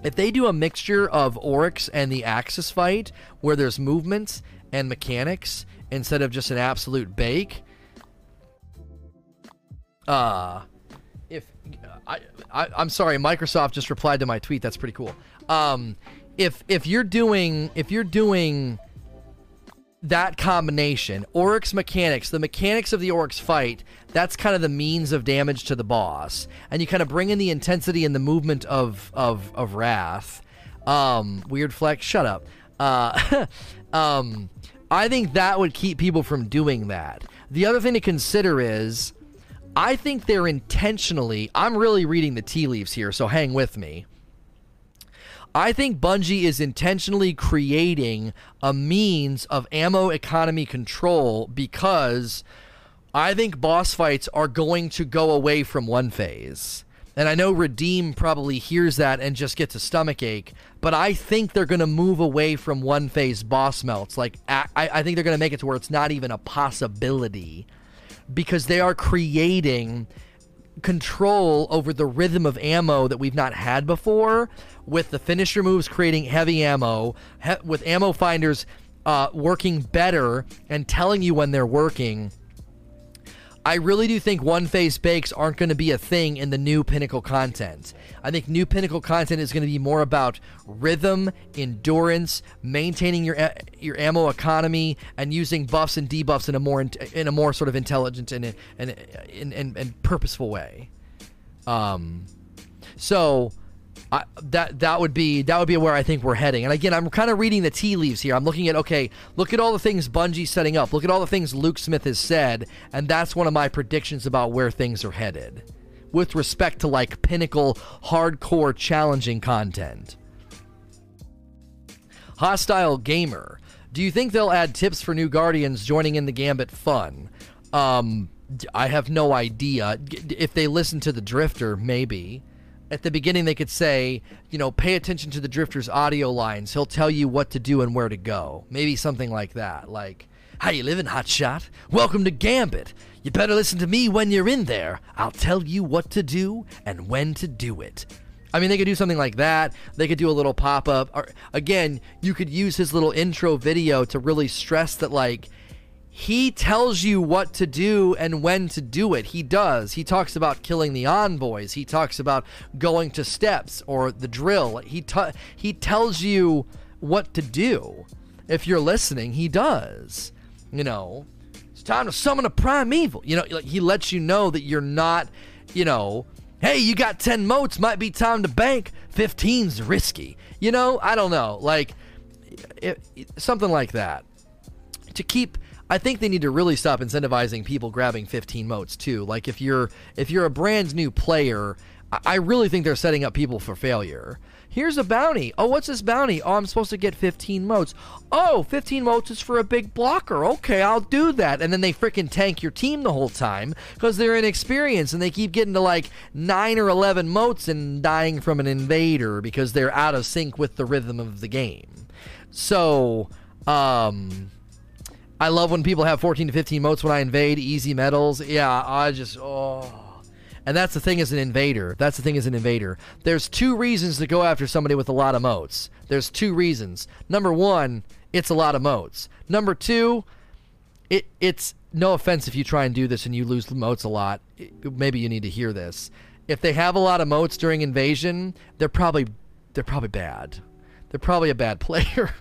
if they do a mixture of Oryx and the Axis fight where there's movements and mechanics instead of just an absolute bake, uh if I, I I'm sorry, Microsoft just replied to my tweet. That's pretty cool. Um, if if you're doing if you're doing that combination, Oryx mechanics, the mechanics of the Oryx fight, that's kind of the means of damage to the boss. And you kind of bring in the intensity and the movement of of, of Wrath. Um, weird flex, shut up. Uh, [laughs] um, I think that would keep people from doing that. The other thing to consider is I think they're intentionally, I'm really reading the tea leaves here, so hang with me. I think Bungie is intentionally creating a means of ammo economy control because I think boss fights are going to go away from one phase. And I know Redeem probably hears that and just gets a stomach ache, but I think they're going to move away from one phase boss melts. Like, I, I think they're going to make it to where it's not even a possibility because they are creating control over the rhythm of ammo that we've not had before with the finisher moves creating heavy ammo, he- with ammo finders uh, working better and telling you when they're working. I really do think one phase bakes aren't going to be a thing in the new Pinnacle content. I think new Pinnacle content is going to be more about rhythm, endurance, maintaining your your ammo economy, and using buffs and debuffs in a more in a more sort of intelligent and and and, and, and purposeful way. Um, so I, that that would be that would be where I think we're heading. And again, I'm kind of reading the tea leaves here. I'm looking at okay, look at all the things Bungie's setting up. Look at all the things Luke Smith has said, and that's one of my predictions about where things are headed with respect to like pinnacle hardcore challenging content. Hostile gamer. Do you think they'll add tips for new guardians joining in the Gambit fun? Um, I have no idea. If they listen to the Drifter, maybe at the beginning they could say, you know, pay attention to the drifter's audio lines. He'll tell you what to do and where to go. Maybe something like that. Like, how you living, hotshot? Welcome to Gambit. You better listen to me when you're in there. I'll tell you what to do and when to do it. I mean, they could do something like that. They could do a little pop up. Again, you could use his little intro video to really stress that, like, he tells you what to do and when to do it. He does. He talks about killing the envoys. He talks about going to steps or the drill. He t- he tells you what to do. If you're listening, he does. You know, it's time to summon a primeval. You know, he lets you know that you're not, you know, hey, you got 10 motes, might be time to bank. 15's risky. You know, I don't know. Like it, it, something like that. To keep I think they need to really stop incentivizing people grabbing 15 motes too. Like if you're if you're a brand new player, I really think they're setting up people for failure. Here's a bounty. Oh, what's this bounty? Oh, I'm supposed to get 15 motes. Oh, 15 motes is for a big blocker. Okay, I'll do that. And then they freaking tank your team the whole time because they're inexperienced and they keep getting to like 9 or 11 motes and dying from an invader because they're out of sync with the rhythm of the game. So, um, I love when people have 14 to 15 motes when I invade easy medals. Yeah, I just oh. And that's the thing as an invader. That's the thing as an invader. There's two reasons to go after somebody with a lot of motes. There's two reasons. Number one, it's a lot of motes. Number two, it it's no offense if you try and do this and you lose motes a lot. Maybe you need to hear this. If they have a lot of motes during invasion, they're probably they're probably bad they're probably a bad [laughs] player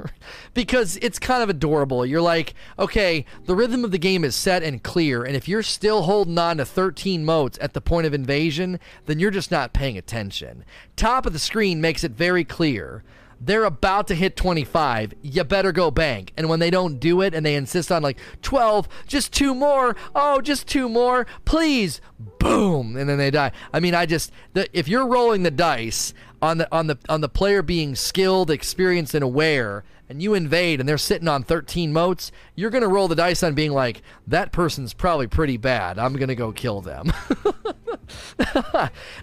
because it's kind of adorable. You're like, okay, the rhythm of the game is set and clear, and if you're still holding on to 13 motes at the point of invasion, then you're just not paying attention. Top of the screen makes it very clear. They're about to hit 25. You better go bank. And when they don't do it and they insist on like 12, just two more. Oh, just two more. Please. Boom. And then they die. I mean, I just the, if you're rolling the dice on the on the on the player being skilled, experienced, and aware, and you invade and they're sitting on 13 motes, you're gonna roll the dice on being like, that person's probably pretty bad. I'm gonna go kill them. [laughs]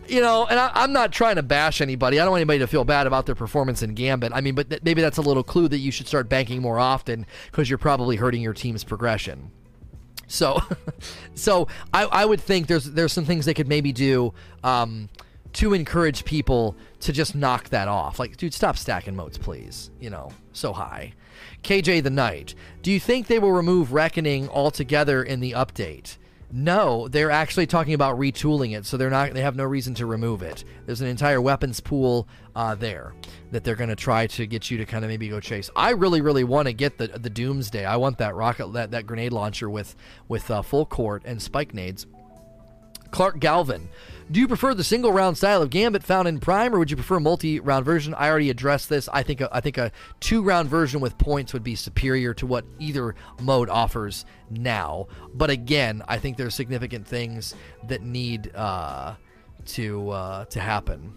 you know, and I, am not trying to bash anybody. I don't want anybody to feel bad about their performance in Gambit. I mean, but th- maybe that's a little clue that you should start banking more often because you're probably hurting your team's progression. So, [laughs] so I, I would think there's there's some things they could maybe do. Um, to encourage people to just knock that off. Like, dude, stop stacking motes, please. You know, so high. KJ the Knight, do you think they will remove Reckoning altogether in the update? No, they're actually talking about retooling it, so they're not. They have no reason to remove it. There's an entire weapons pool uh, there that they're going to try to get you to kind of maybe go chase. I really, really want to get the the Doomsday. I want that rocket, that, that grenade launcher with with uh, full court and spike nades. Clark Galvin, do you prefer the single round style of Gambit found in Prime, or would you prefer a multi round version? I already addressed this. I think a, I think a two round version with points would be superior to what either mode offers now. But again, I think there's significant things that need uh, to uh, to happen.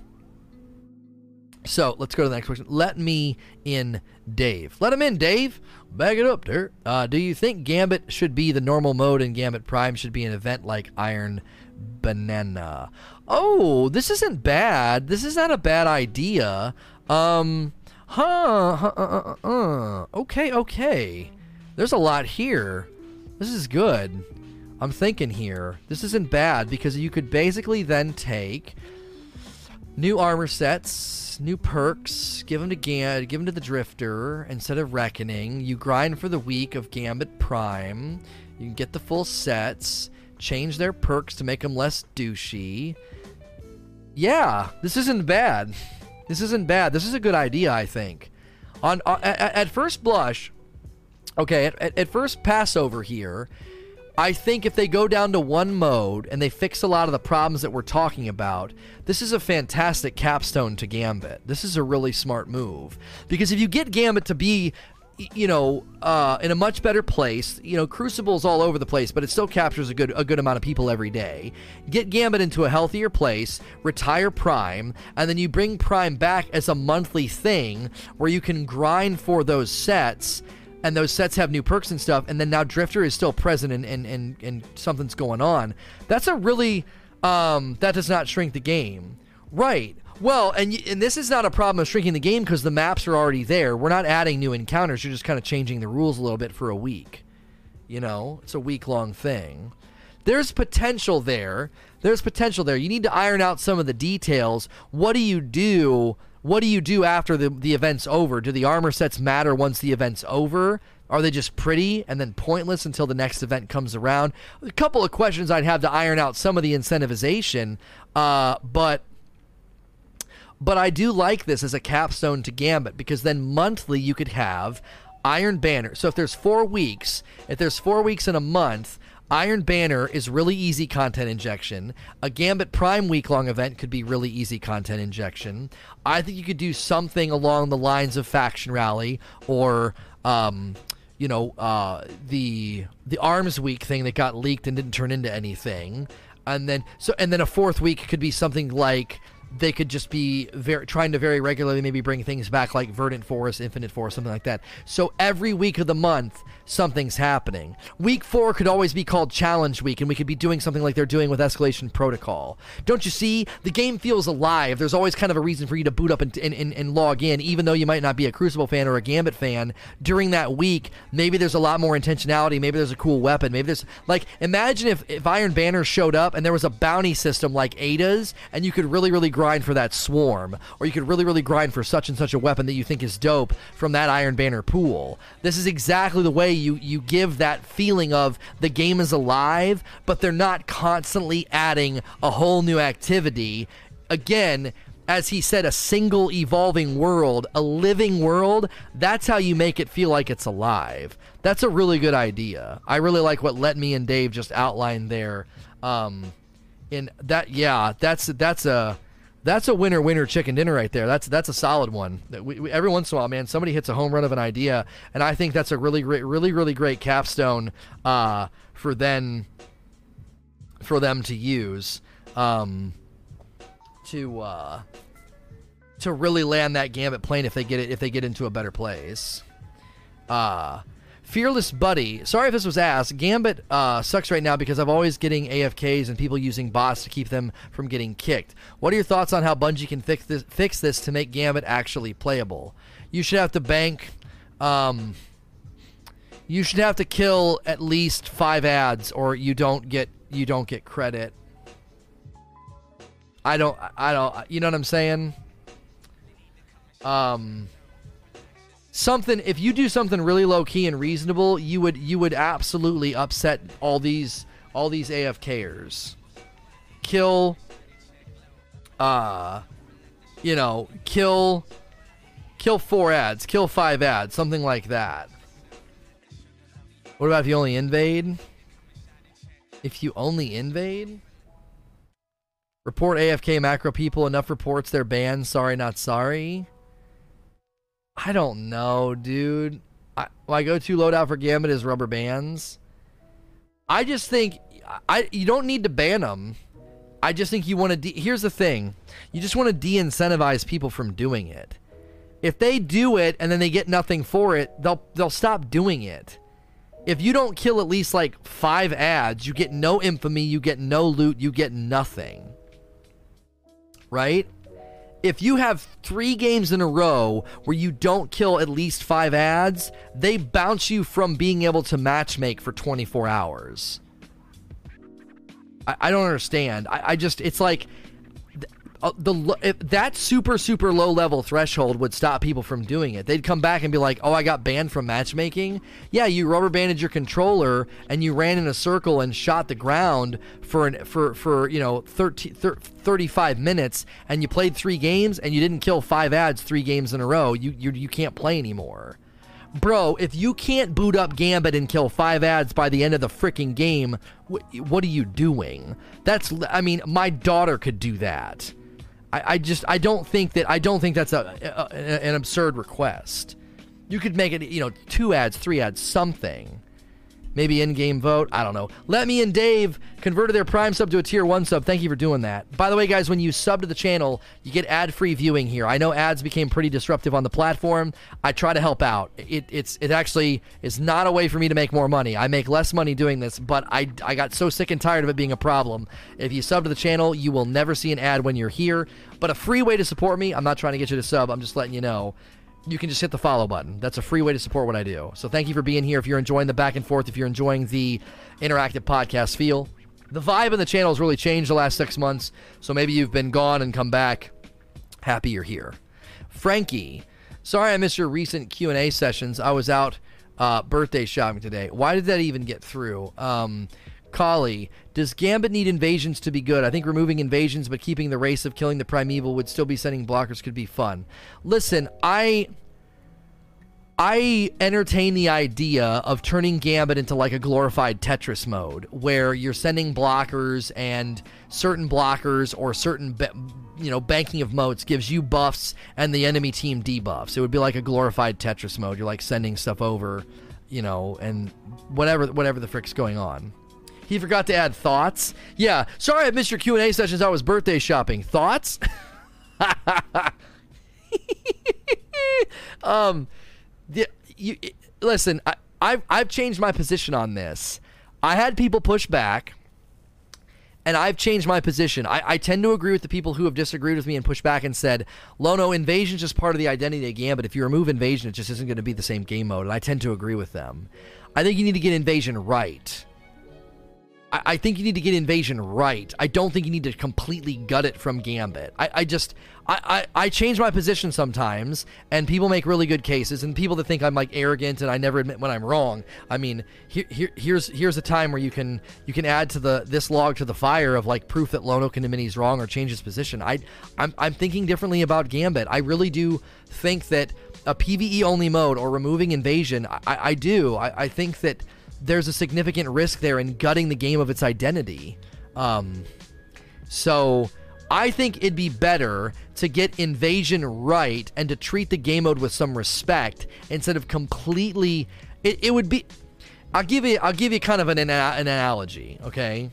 So let's go to the next question. Let me in, Dave. Let him in, Dave. Bag it up, there. Uh, do you think Gambit should be the normal mode and Gambit Prime should be an event like Iron banana. Oh, this isn't bad. This is not a bad idea. Um, huh, huh uh, uh, uh. Okay, okay. There's a lot here. This is good. I'm thinking here. This isn't bad because you could basically then take new armor sets, new perks, give them to Gam- give them to the Drifter instead of Reckoning. You grind for the week of Gambit Prime. You can get the full sets change their perks to make them less douchey. Yeah, this isn't bad. This isn't bad. This is a good idea, I think. On, uh, at, at, first blush, okay, at, at first Passover here, I think if they go down to one mode and they fix a lot of the problems that we're talking about, this is a fantastic capstone to Gambit. This is a really smart move. Because if you get Gambit to be you know, uh, in a much better place. You know, Crucible's all over the place, but it still captures a good a good amount of people every day. Get Gambit into a healthier place, retire Prime, and then you bring Prime back as a monthly thing where you can grind for those sets. And those sets have new perks and stuff, and then now Drifter is still present and, and, and, and something's going on. That's a really um, that does not shrink the game. Right. Well, and and this is not a problem of shrinking the game because the maps are already there. We're not adding new encounters. You're just kind of changing the rules a little bit for a week. You know, it's a week long thing. There's potential there. There's potential there. You need to iron out some of the details. What do you do? What do you do after the, the event's over? Do the armor sets matter once the event's over? Are they just pretty and then pointless until the next event comes around? A couple of questions I'd have to iron out some of the incentivization, uh, but but I do like this as a capstone to Gambit because then monthly you could have Iron Banner. So if there's four weeks, if there's four weeks in a month, Iron Banner is really easy content injection. A Gambit Prime week long event could be really easy content injection. I think you could do something along the lines of Faction Rally or. Um, you know, uh, the the Arms Week thing that got leaked and didn't turn into anything, and then so and then a fourth week could be something like they could just be very, trying to very regularly maybe bring things back like Verdant Forest, Infinite Forest, something like that. So every week of the month, something's happening. Week four could always be called Challenge Week, and we could be doing something like they're doing with Escalation Protocol. Don't you see? The game feels alive. There's always kind of a reason for you to boot up and, and, and, and log in, even though you might not be a Crucible fan or a Gambit fan. During that week, maybe there's a lot more intentionality. Maybe there's a cool weapon. Maybe there's, like, imagine if, if Iron Banner showed up and there was a bounty system like Ada's, and you could really, really grind for that swarm, or you could really, really grind for such and such a weapon that you think is dope from that Iron Banner pool. This is exactly the way you you give that feeling of the game is alive, but they're not constantly adding a whole new activity. Again, as he said, a single evolving world, a living world. That's how you make it feel like it's alive. That's a really good idea. I really like what Let Me and Dave just outlined there. Um, and that, yeah, that's that's a that's a winner winner chicken dinner right there. That's that's a solid one. We, we, every once in a while, man, somebody hits a home run of an idea, and I think that's a really great, really really great capstone uh, for then for them to use um, to uh, to really land that gambit plane if they get it if they get into a better place. Uh, Fearless Buddy. Sorry if this was asked. Gambit uh, sucks right now because I'm always getting AFKs and people using bots to keep them from getting kicked. What are your thoughts on how Bungie can fix this, fix this to make Gambit actually playable? You should have to bank. Um, you should have to kill at least five ads, or you don't get you don't get credit. I don't. I don't. You know what I'm saying? Um something if you do something really low key and reasonable, you would you would absolutely upset all these all these AFKers. Kill uh you know, kill kill four ads, kill five ads, something like that. What about if you only invade? If you only invade? Report AFK macro people, enough reports they're banned, sorry not sorry. I don't know, dude. I, my go-to loadout for Gambit is rubber bands. I just think I you don't need to ban them. I just think you want to. De- Here's the thing: you just want to de-incentivize people from doing it. If they do it and then they get nothing for it, they'll they'll stop doing it. If you don't kill at least like five ads, you get no infamy, you get no loot, you get nothing. Right? If you have three games in a row where you don't kill at least five ads, they bounce you from being able to matchmake for 24 hours. I, I don't understand. I, I just, it's like uh, that super super low level threshold would stop people from doing it. They'd come back and be like, "Oh, I got banned from matchmaking." Yeah, you rubber banded your controller and you ran in a circle and shot the ground for an for for you know 30, 35 minutes and you played three games and you didn't kill five ads three games in a row. You you you can't play anymore. Bro, if you can't boot up Gambit and kill five ads by the end of the freaking game, wh- what are you doing? That's, I mean, my daughter could do that. I, I just I don't think that I don't think that's a, a, an absurd request. You could make it, you know, two ads, three ads, something. Maybe in-game vote. I don't know. Let me and Dave converted their Prime sub to a Tier One sub. Thank you for doing that. By the way, guys, when you sub to the channel, you get ad-free viewing here. I know ads became pretty disruptive on the platform. I try to help out. It, it's it actually is not a way for me to make more money. I make less money doing this, but I I got so sick and tired of it being a problem. If you sub to the channel, you will never see an ad when you're here. But a free way to support me. I'm not trying to get you to sub. I'm just letting you know you can just hit the follow button. That's a free way to support what I do. So thank you for being here. If you're enjoying the back and forth, if you're enjoying the interactive podcast feel, the vibe in the channel has really changed the last six months. So maybe you've been gone and come back. Happy you're here. Frankie, sorry I missed your recent Q&A sessions. I was out uh, birthday shopping today. Why did that even get through? Um, Kali, does Gambit need invasions to be good? I think removing invasions but keeping the race of killing the primeval would still be sending blockers could be fun. Listen, I I entertain the idea of turning Gambit into like a glorified Tetris mode where you're sending blockers and certain blockers or certain be- you know banking of motes gives you buffs and the enemy team debuffs. It would be like a glorified Tetris mode. You're like sending stuff over, you know, and whatever whatever the frick's going on. He forgot to add thoughts. Yeah, sorry I missed your Q and A sessions. I was birthday shopping. Thoughts? [laughs] um, the, you, listen. I, I've I've changed my position on this. I had people push back, and I've changed my position. I, I tend to agree with the people who have disagreed with me and pushed back and said, Lono, invasion is just part of the identity of Gambit. If you remove invasion, it just isn't going to be the same game mode. And I tend to agree with them. I think you need to get invasion right. I, I think you need to get invasion right. I don't think you need to completely gut it from Gambit. I, I just I, I, I change my position sometimes, and people make really good cases, and people that think I'm like arrogant and I never admit when I'm wrong. I mean, here, here here's here's a time where you can you can add to the this log to the fire of like proof that Lono Condomini's wrong or change his position. I I'm I'm thinking differently about Gambit. I really do think that a PVE only mode or removing invasion. I, I do. I, I think that there's a significant risk there in gutting the game of its identity. Um, so I think it'd be better to get invasion right and to treat the game mode with some respect instead of completely. It, it would be. I'll give you. I'll give you kind of an, an analogy. Okay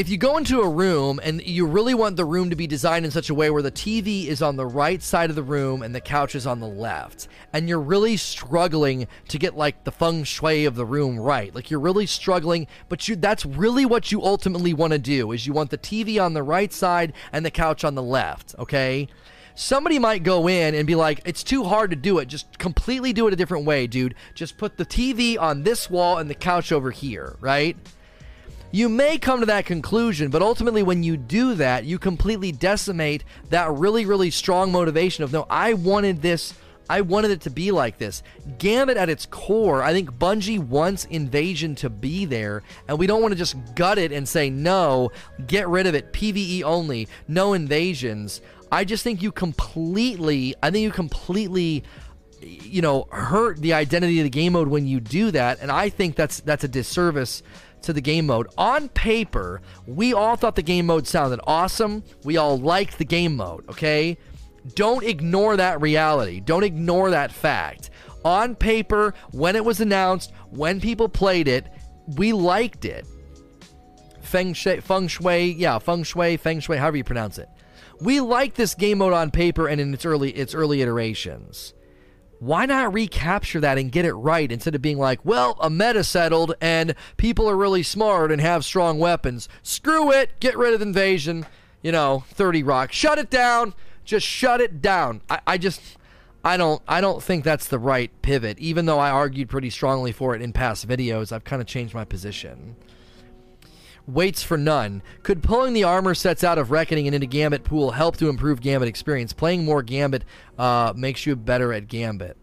if you go into a room and you really want the room to be designed in such a way where the TV is on the right side of the room and the couch is on the left, and you're really struggling to get like the feng shui of the room right, like you're really struggling, but you that's really what you ultimately want to do is you want the TV on the right side and the couch on the left, okay? Somebody might go in and be like, it's too hard to do it. Just completely do it a different way, dude. Just put the TV on this wall and the couch over here, right? You may come to that conclusion, but ultimately, when you do that, you completely decimate that really, really strong motivation of no, I wanted this. I wanted it to be like this. Gambit at its core, I think Bungie wants Invasion to be there, and we don't want to just gut it and say, no, get rid of it, PvE only, no invasions. I just think you completely, I think you completely you know hurt the identity of the game mode when you do that and i think that's that's a disservice to the game mode. On paper, we all thought the game mode sounded awesome. We all liked the game mode, okay? Don't ignore that reality. Don't ignore that fact. On paper, when it was announced, when people played it, we liked it. Feng Shui, feng Shui, yeah, Feng Shui, Feng Shui, however you pronounce it. We liked this game mode on paper and in its early its early iterations why not recapture that and get it right instead of being like, well, a meta settled and people are really smart and have strong weapons. Screw it, get rid of invasion. You know, 30 rock. Shut it down. Just shut it down. I, I just I don't I don't think that's the right pivot. Even though I argued pretty strongly for it in past videos, I've kind of changed my position waits for none. Could pulling the armor sets out of Reckoning and into Gambit pool help to improve Gambit experience? Playing more Gambit uh, makes you better at Gambit.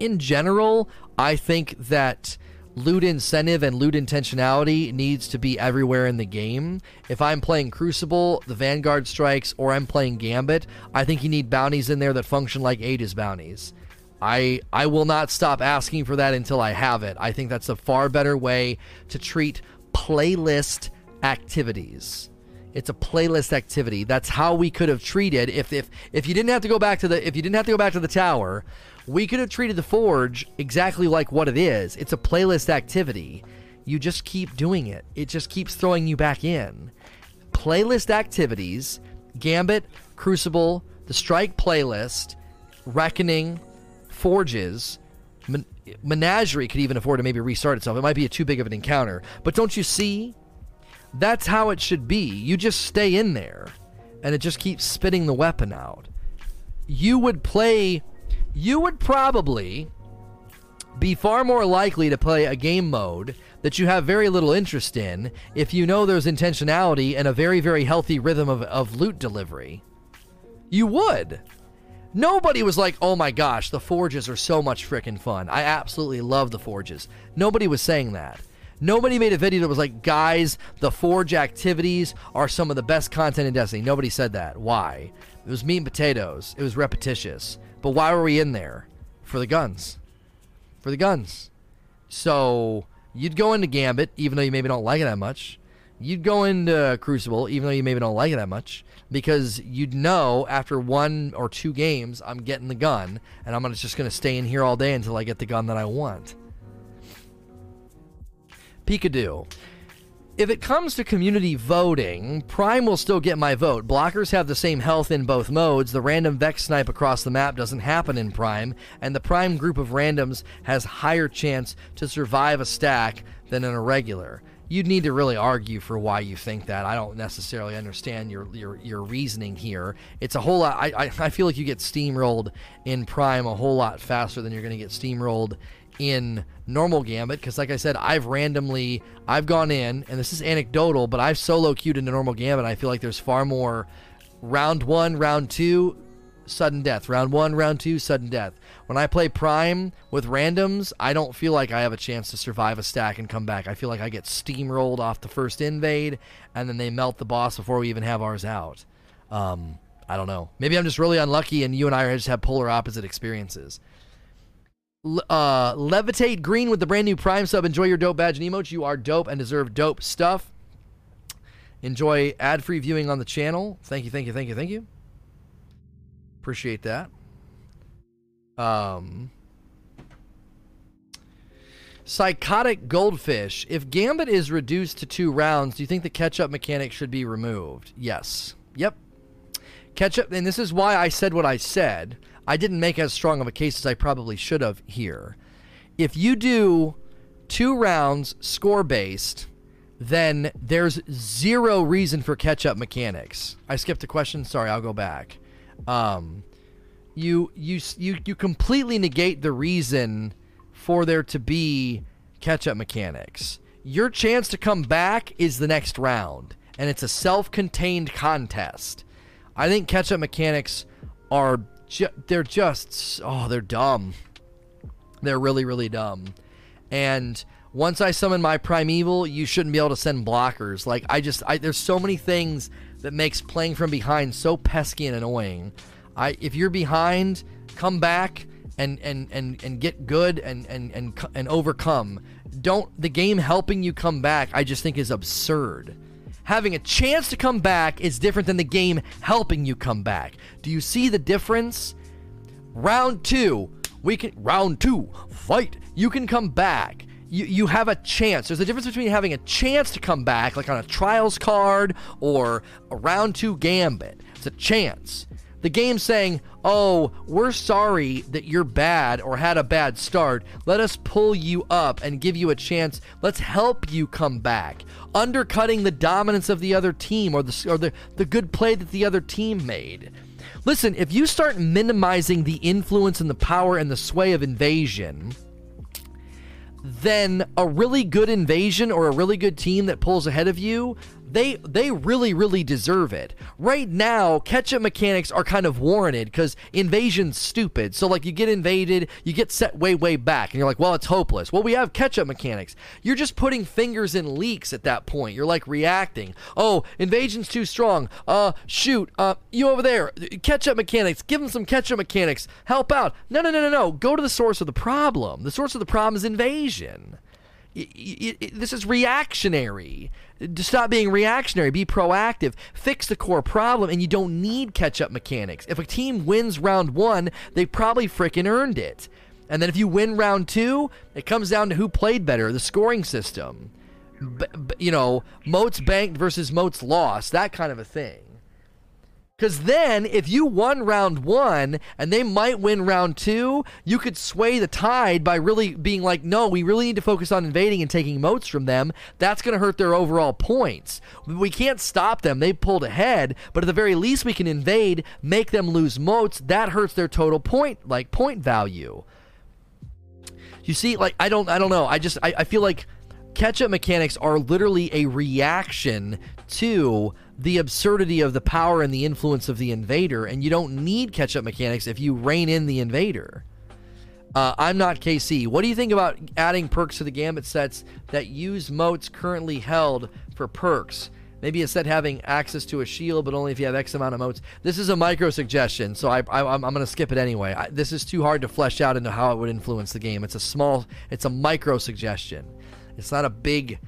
In general, I think that loot incentive and loot intentionality needs to be everywhere in the game. If I'm playing Crucible, the Vanguard strikes, or I'm playing Gambit, I think you need bounties in there that function like Aegis bounties. I I will not stop asking for that until I have it. I think that's a far better way to treat playlist activities. It's a playlist activity. That's how we could have treated if if if you didn't have to go back to the if you didn't have to go back to the tower, we could have treated the forge exactly like what it is. It's a playlist activity. You just keep doing it. It just keeps throwing you back in. Playlist activities, Gambit, Crucible, the Strike playlist, Reckoning, Forges, Menagerie could even afford to maybe restart itself. It might be a too big of an encounter. But don't you see? That's how it should be. You just stay in there and it just keeps spitting the weapon out. You would play, you would probably be far more likely to play a game mode that you have very little interest in if you know there's intentionality and a very, very healthy rhythm of, of loot delivery. You would. Nobody was like, oh my gosh, the forges are so much freaking fun. I absolutely love the forges. Nobody was saying that. Nobody made a video that was like, guys, the forge activities are some of the best content in Destiny. Nobody said that. Why? It was meat and potatoes. It was repetitious. But why were we in there? For the guns. For the guns. So you'd go into Gambit, even though you maybe don't like it that much. You'd go into Crucible, even though you maybe don't like it that much, because you'd know after one or two games, I'm getting the gun, and I'm just going to stay in here all day until I get the gun that I want. Peekadoo. If it comes to community voting, Prime will still get my vote. Blockers have the same health in both modes. The random Vex snipe across the map doesn't happen in Prime, and the Prime group of randoms has higher chance to survive a stack than an a regular. You'd need to really argue for why you think that. I don't necessarily understand your your, your reasoning here. It's a whole lot. I, I, feel like you get steamrolled in Prime a whole lot faster than you're going to get steamrolled in normal Gambit because, like I said, I've randomly I've gone in, and this is anecdotal, but I've solo queued into normal Gambit. I feel like there's far more round one, round two, sudden death. Round one, round two, sudden death. When I play Prime with randoms, I don't feel like I have a chance to survive a stack and come back. I feel like I get steamrolled off the first invade, and then they melt the boss before we even have ours out. Um, I don't know. Maybe I'm just really unlucky, and you and I just have polar opposite experiences uh, Levitate Green with the brand new Prime sub. Enjoy your dope badge and emotes. You are dope and deserve dope stuff. Enjoy ad free viewing on the channel. Thank you, thank you, thank you, thank you. Appreciate that. Um, Psychotic Goldfish. If Gambit is reduced to two rounds, do you think the catch up mechanic should be removed? Yes. Yep. Catch up, and this is why I said what I said. I didn't make as strong of a case as I probably should have here. If you do two rounds score based, then there's zero reason for catch up mechanics. I skipped a question. Sorry, I'll go back. Um, you you you you completely negate the reason for there to be catch up mechanics. Your chance to come back is the next round, and it's a self contained contest. I think catch up mechanics are ju- they're just oh they're dumb. They're really really dumb. And once I summon my primeval, you shouldn't be able to send blockers. Like I just I there's so many things that makes playing from behind so pesky and annoying. I if you're behind, come back and and and and get good and and and and overcome. Don't the game helping you come back I just think is absurd having a chance to come back is different than the game helping you come back. Do you see the difference? Round two, we can round two, fight. You can come back. You, you have a chance. There's a difference between having a chance to come back, like on a trials card or a round two gambit. It's a chance. The game's saying, oh, we're sorry that you're bad or had a bad start. Let us pull you up and give you a chance. Let's help you come back undercutting the dominance of the other team or the or the, the good play that the other team made. Listen, if you start minimizing the influence and the power and the sway of invasion, then a really good invasion or a really good team that pulls ahead of you they they really really deserve it. Right now, catch-up mechanics are kind of warranted because invasion's stupid. So like you get invaded, you get set way way back, and you're like, well, it's hopeless. Well, we have catch-up mechanics. You're just putting fingers in leaks at that point. You're like reacting. Oh, invasion's too strong. Uh, shoot. Uh, you over there. Catch-up mechanics. Give them some catch-up mechanics. Help out. No no no no no. Go to the source of the problem. The source of the problem is invasion. this is reactionary stop being reactionary, be proactive, fix the core problem, and you don't need catch up mechanics. If a team wins round one, they probably freaking earned it. And then if you win round two, it comes down to who played better, the scoring system. B- b- you know, motes banked versus motes lost, that kind of a thing. Because then, if you won round one and they might win round two, you could sway the tide by really being like, no, we really need to focus on invading and taking motes from them. That's going to hurt their overall points. We can't stop them. They pulled ahead, but at the very least, we can invade, make them lose motes. That hurts their total point, like point value. You see, like I don't, I don't know. I just, I, I feel like catch up mechanics are literally a reaction to the absurdity of the power and the influence of the invader, and you don't need catch up mechanics if you rein in the invader. Uh, I'm not KC. What do you think about adding perks to the Gambit sets that use motes currently held for perks? Maybe set having access to a shield, but only if you have X amount of motes. This is a micro suggestion, so I, am going to skip it anyway. I, this is too hard to flesh out into how it would influence the game. It's a small, it's a micro suggestion. It's not a big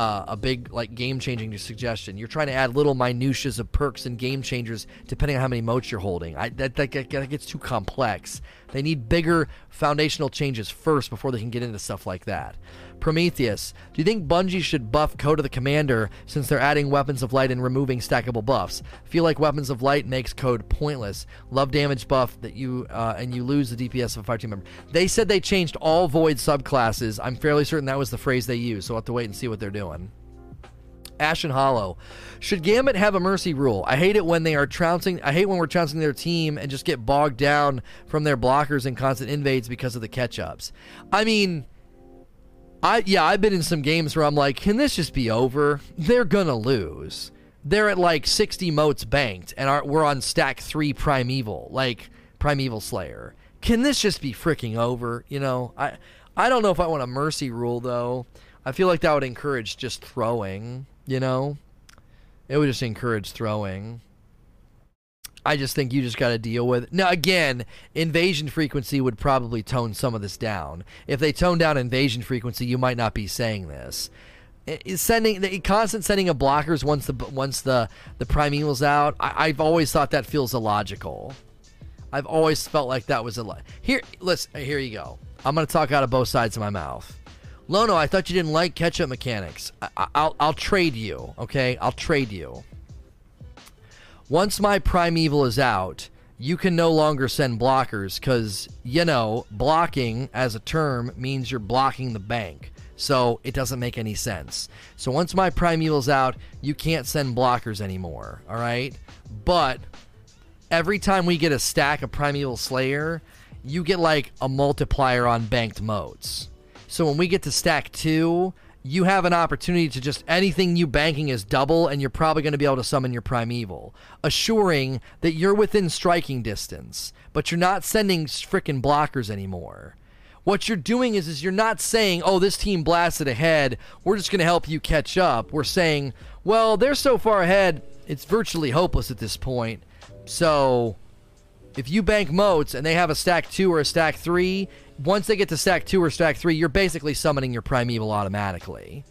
uh, a big like game changing suggestion. You're trying to add little minutiae of perks and game changers depending on how many motes you're holding. I, that, that, that gets too complex. They need bigger foundational changes first before they can get into stuff like that. Prometheus, do you think Bungie should buff Code of the Commander since they're adding Weapons of Light and removing stackable buffs? feel like Weapons of Light makes Code pointless. Love damage buff that you uh, and you lose the DPS of a fire team member. They said they changed all Void subclasses. I'm fairly certain that was the phrase they used, so we'll have to wait and see what they're doing. Ashen Hollow. Should Gambit have a mercy rule? I hate it when they are trouncing. I hate when we're trouncing their team and just get bogged down from their blockers and constant invades because of the catch ups. I mean, I yeah, I've been in some games where I'm like, can this just be over? They're gonna lose. They're at like 60 motes banked, and we're on stack three primeval, like primeval slayer. Can this just be freaking over? You know, I I don't know if I want a mercy rule though. I feel like that would encourage just throwing. You know, it would just encourage throwing. I just think you just got to deal with it. Now, again, invasion frequency would probably tone some of this down. If they tone down invasion frequency, you might not be saying this. Is sending the constant sending of blockers once the once the the primeval's out. I, have always thought that feels illogical. I've always felt like that was a lot. Here, listen. Here you go. I'm gonna talk out of both sides of my mouth. Lono, I thought you didn't like catch up mechanics. I, I'll I'll trade you. Okay, I'll trade you. Once my primeval is out, you can no longer send blockers because, you know, blocking as a term means you're blocking the bank. So it doesn't make any sense. So once my primeval's out, you can't send blockers anymore. All right? But every time we get a stack of primeval slayer, you get like a multiplier on banked motes. So when we get to stack two, you have an opportunity to just anything you banking is double, and you're probably going to be able to summon your primeval, assuring that you're within striking distance, but you're not sending freaking blockers anymore. What you're doing is, is you're not saying, "Oh, this team blasted ahead. We're just going to help you catch up." We're saying, "Well, they're so far ahead, it's virtually hopeless at this point." So, if you bank motes and they have a stack two or a stack three, once they get to stack two or stack three, you're basically summoning your primeval automatically.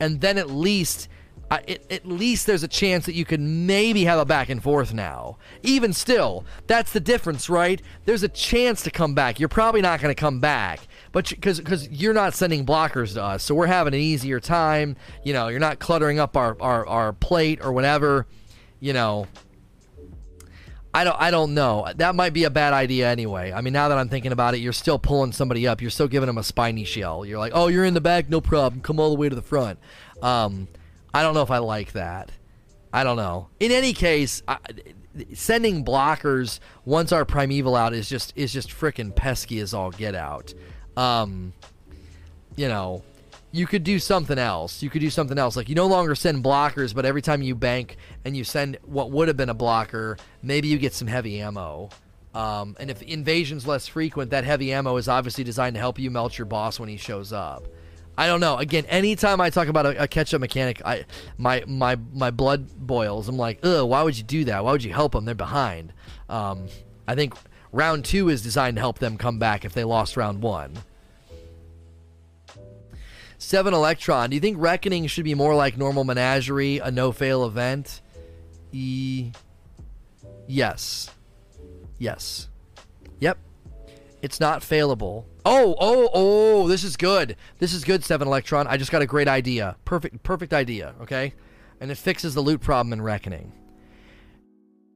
And then at least, uh, it, at least there's a chance that you could maybe have a back and forth now. Even still, that's the difference, right? There's a chance to come back. You're probably not going to come back, but because because you're not sending blockers to us, so we're having an easier time. You know, you're not cluttering up our our, our plate or whatever. You know, I don't I don't know. That might be a bad idea anyway. I mean, now that I'm thinking about it, you're still pulling somebody up. You're still giving them a spiny shell. You're like, "Oh, you're in the back, no problem. Come all the way to the front." Um, I don't know if I like that. I don't know. In any case, I, sending blockers once our primeval out is just is just freaking pesky as all get out. Um, you know, you could do something else. You could do something else. Like you no longer send blockers, but every time you bank and you send what would have been a blocker, maybe you get some heavy ammo. Um, and if invasion's less frequent, that heavy ammo is obviously designed to help you melt your boss when he shows up. I don't know. Again, anytime I talk about a, a catch-up mechanic, I my my my blood boils. I'm like, ugh, why would you do that? Why would you help them? They're behind. Um, I think round two is designed to help them come back if they lost round one. Seven Electron. Do you think Reckoning should be more like normal Menagerie, a no fail event? E. Yes. Yes. Yep. It's not failable. Oh, oh, oh, this is good. This is good, 7 Electron. I just got a great idea. Perfect perfect idea, okay? And it fixes the loot problem in Reckoning.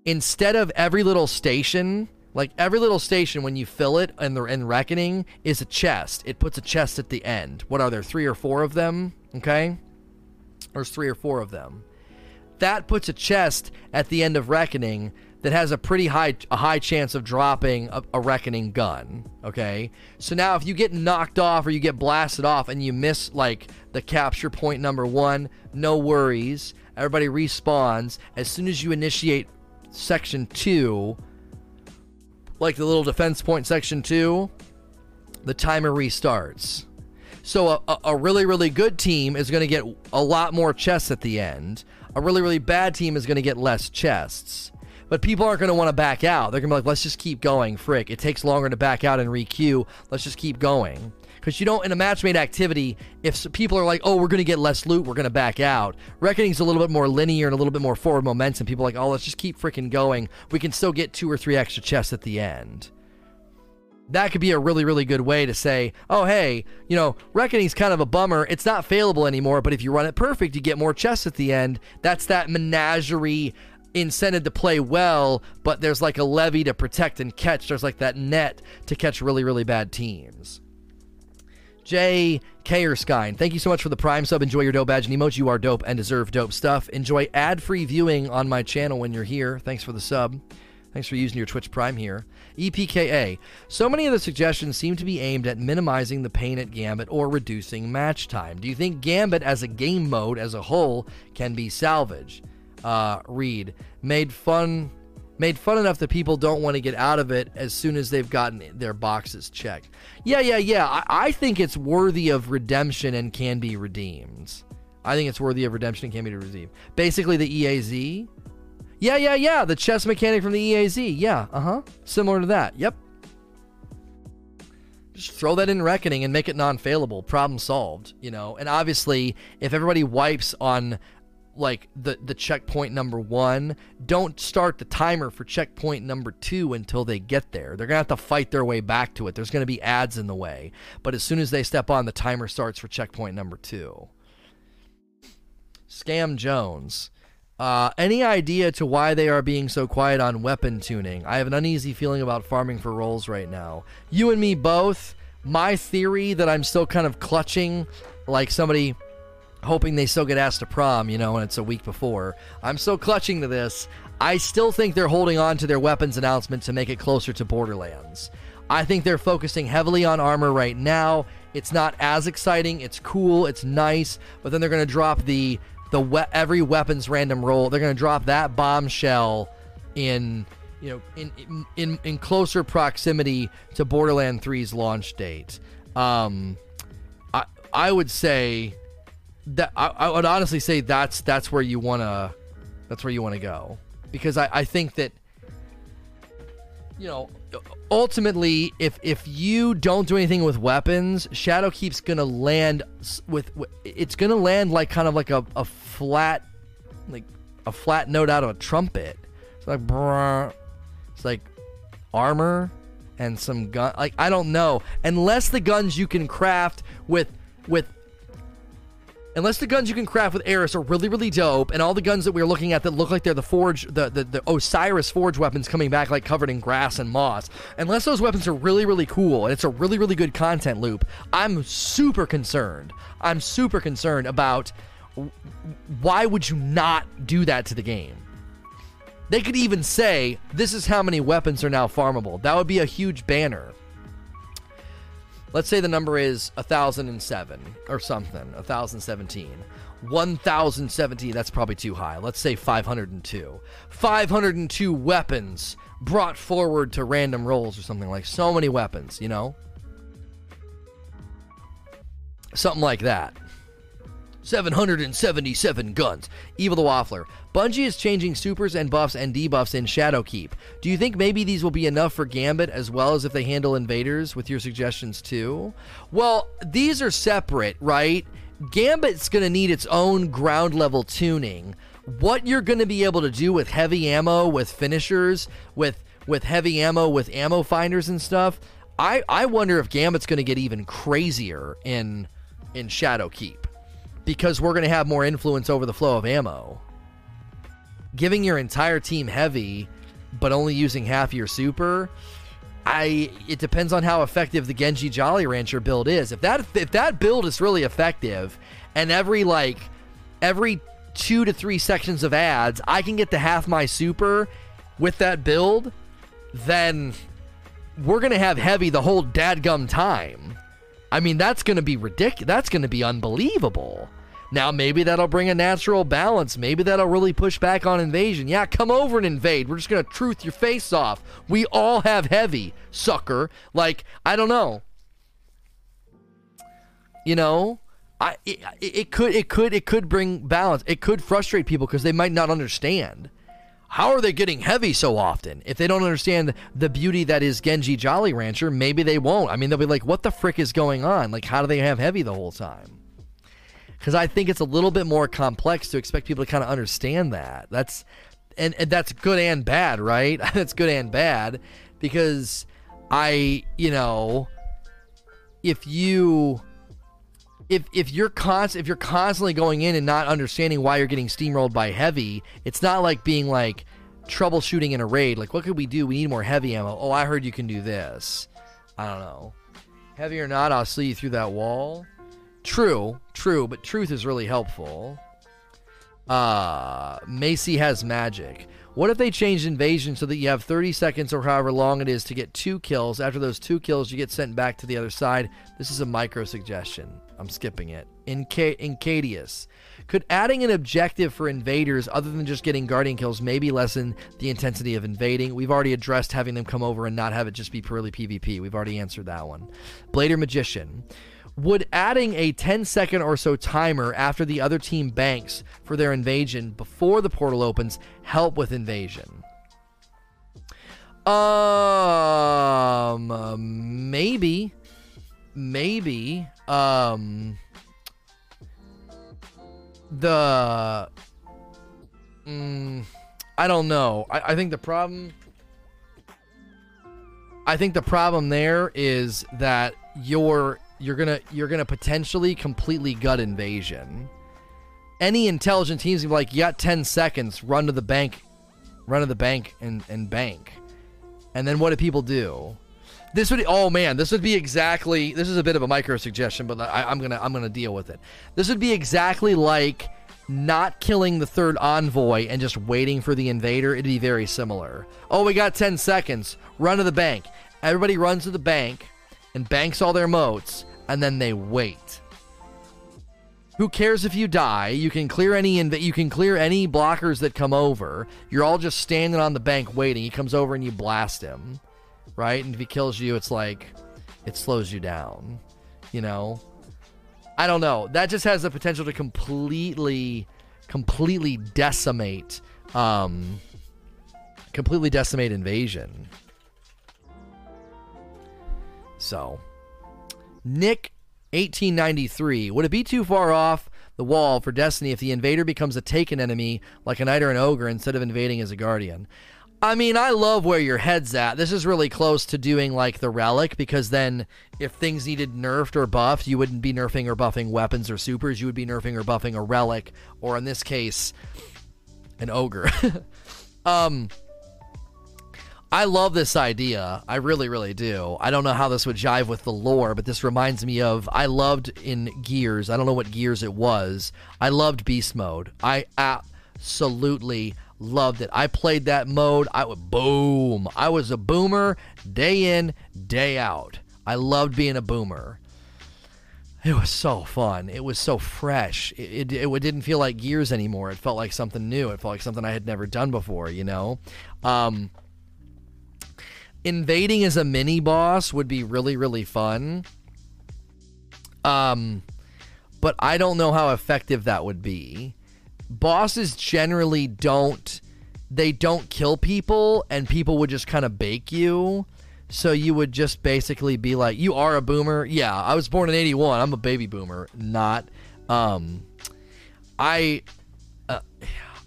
Instead of every little station like every little station, when you fill it and they're in reckoning, is a chest. It puts a chest at the end. What are there? Three or four of them? Okay, there's three or four of them. that puts a chest at the end of Reckoning that has a pretty high a high chance of dropping a, a, reckoning gun. Okay, so now if you get knocked off or you get blasted off and you miss like the capture point number one, no worries. Everybody respawns as soon as you initiate section two, like the little defense point section two. The timer restarts. So a, a really really good team is going to get a lot more chests at the end. A really really bad team is going to get less chests. But people aren't going to want to back out. They're going to be like, let's just keep going. Frick, it takes longer to back out and requeue. Let's just keep going. Because you don't, in a match made activity, if people are like, oh, we're going to get less loot, we're going to back out. Reckoning's a little bit more linear and a little bit more forward momentum. People are like, oh, let's just keep freaking going. We can still get two or three extra chests at the end that could be a really, really good way to say, oh, hey, you know, Reckoning's kind of a bummer. It's not failable anymore, but if you run it perfect, you get more chests at the end. That's that menagerie incented to play well, but there's like a levy to protect and catch. There's like that net to catch really, really bad teams. Jay Kayerskine, thank you so much for the Prime sub. Enjoy your dope badge and emoji. You are dope and deserve dope stuff. Enjoy ad free viewing on my channel when you're here. Thanks for the sub. Thanks for using your Twitch Prime here. EPKA. So many of the suggestions seem to be aimed at minimizing the pain at Gambit or reducing match time. Do you think Gambit as a game mode as a whole can be salvaged? uh, read made fun made fun enough that people don't want to get out of it as soon as they've gotten their boxes checked. Yeah, yeah, yeah. I, I, think it's worthy of redemption and can be redeemed. I think it's worthy of redemption and can be redeemed. Basically, the EAZ. Yeah, yeah, yeah. The chess mechanic from the EAZ. Yeah, uh huh. Similar to that. Yep. Just throw that in Reckoning and make it non failable. Problem solved, you know? And obviously, if everybody wipes on like the the checkpoint number one don't start the timer for checkpoint number two until they get there. They're gonna have to fight their way back to it. There's gonna be ads in the way. But as soon as they step on the timer starts for checkpoint number two. Scam jones. Uh, any idea to why they are being so quiet on weapon tuning? I have an uneasy feeling about farming for rolls right now. You and me both. My theory that i'm still kind of clutching like somebody hoping they still get asked to prom, you know, and it's a week before. I'm still clutching to this. I still think they're holding on to their weapons announcement to make it closer to Borderlands. I think they're focusing heavily on armor right now. It's not as exciting. It's cool. It's nice. But then they're going to drop the the we- every weapons random roll. They're going to drop that bombshell in you know in, in in closer proximity to Borderland 3's launch date. Um, I I would say that I, I would honestly say that's that's where you wanna that's where you want to go. Because I, I think that you know ultimately if if you don't do anything with weapons shadowkeep's gonna land with it's gonna land like kind of like a, a flat like a flat note out of a trumpet. It's like brr, it's like armor and some gun like i don't know. Unless the guns you can craft with with unless the guns you can craft with Eris are really, really dope, and all the guns that we're looking at that look like they're the Forge, the, the, the Osiris Forge weapons coming back like covered in grass and moss, unless those weapons are really, really cool and it's a really, really good content loop, I'm super concerned. I'm super concerned about why would you not do that to the game? They could even say, this is how many weapons are now farmable. That would be a huge banner. Let's say the number is 1007 or something, 1017. 1017, that's probably too high. Let's say 502. 502 weapons brought forward to random rolls or something like so many weapons, you know? Something like that. 777 guns. Evil the Waffler. Bungie is changing supers and buffs and debuffs in Shadowkeep. Do you think maybe these will be enough for Gambit as well as if they handle invaders with your suggestions too? Well, these are separate, right? Gambit's going to need its own ground level tuning. What you're going to be able to do with heavy ammo, with finishers, with with heavy ammo, with ammo finders and stuff, I I wonder if Gambit's going to get even crazier in in Shadowkeep because we're going to have more influence over the flow of ammo. Giving your entire team heavy, but only using half your super, I it depends on how effective the Genji Jolly Rancher build is. If that if that build is really effective, and every like every two to three sections of ads, I can get to half my super with that build, then we're gonna have heavy the whole dadgum time. I mean, that's gonna be ridiculous. That's gonna be unbelievable. Now, maybe that'll bring a natural balance. Maybe that'll really push back on invasion. Yeah, come over and invade. We're just going to truth your face off. We all have heavy, sucker. Like, I don't know. You know, I it, it could it could it could bring balance. It could frustrate people because they might not understand. How are they getting heavy so often? If they don't understand the beauty that is Genji Jolly Rancher, maybe they won't. I mean, they'll be like, "What the frick is going on? Like, how do they have heavy the whole time?" because I think it's a little bit more complex to expect people to kind of understand that. That's and, and that's good and bad, right? [laughs] that's good and bad because I, you know, if you if if you're const if you're constantly going in and not understanding why you're getting steamrolled by heavy, it's not like being like troubleshooting in a raid. Like, what could we do? We need more heavy ammo. Oh, I heard you can do this. I don't know. Heavy or not, I'll see you through that wall. True, true, but truth is really helpful. Uh, Macy has magic. What if they changed invasion so that you have 30 seconds or however long it is to get two kills? After those two kills, you get sent back to the other side. This is a micro suggestion. I'm skipping it. In Incadius. Could adding an objective for invaders other than just getting guardian kills maybe lessen the intensity of invading? We've already addressed having them come over and not have it just be purely PvP. We've already answered that one. Blader Magician. Would adding a 10 second or so timer after the other team banks for their invasion before the portal opens help with invasion? Um, maybe, maybe. Um, the, mm, I don't know. I, I think the problem. I think the problem there is that you're you're gonna you're gonna potentially completely gut invasion. Any intelligent teams be like, you got 10 seconds, run to the bank, run to the bank and, and bank. And then what do people do? This would oh man, this would be exactly this is a bit of a micro suggestion, but I, I'm gonna I'm gonna deal with it. This would be exactly like not killing the third envoy and just waiting for the invader. It'd be very similar. Oh, we got 10 seconds. Run to the bank. Everybody runs to the bank and banks all their motes and then they wait. Who cares if you die? You can clear any inv- you can clear any blockers that come over. You're all just standing on the bank waiting. He comes over and you blast him, right? And if he kills you, it's like it slows you down. You know, I don't know. That just has the potential to completely, completely decimate, um, completely decimate invasion. So Nick 1893. Would it be too far off the wall for Destiny if the invader becomes a taken enemy like a knight or an ogre instead of invading as a guardian? I mean, I love where your head's at. This is really close to doing like the relic because then if things needed nerfed or buffed, you wouldn't be nerfing or buffing weapons or supers. You would be nerfing or buffing a relic, or in this case, an ogre. [laughs] um, I love this idea. I really, really do. I don't know how this would jive with the lore, but this reminds me of I loved in Gears. I don't know what Gears it was. I loved Beast Mode. I absolutely loved it. I played that mode. I would boom. I was a boomer day in, day out. I loved being a boomer. It was so fun. It was so fresh. It, it, it, didn't feel like Gears anymore. It felt like something new. It felt like something I had never done before, you know? Um, invading as a mini boss would be really really fun. Um but I don't know how effective that would be. Bosses generally don't they don't kill people and people would just kind of bake you. So you would just basically be like, "You are a boomer." Yeah, I was born in 81. I'm a baby boomer, not um I uh,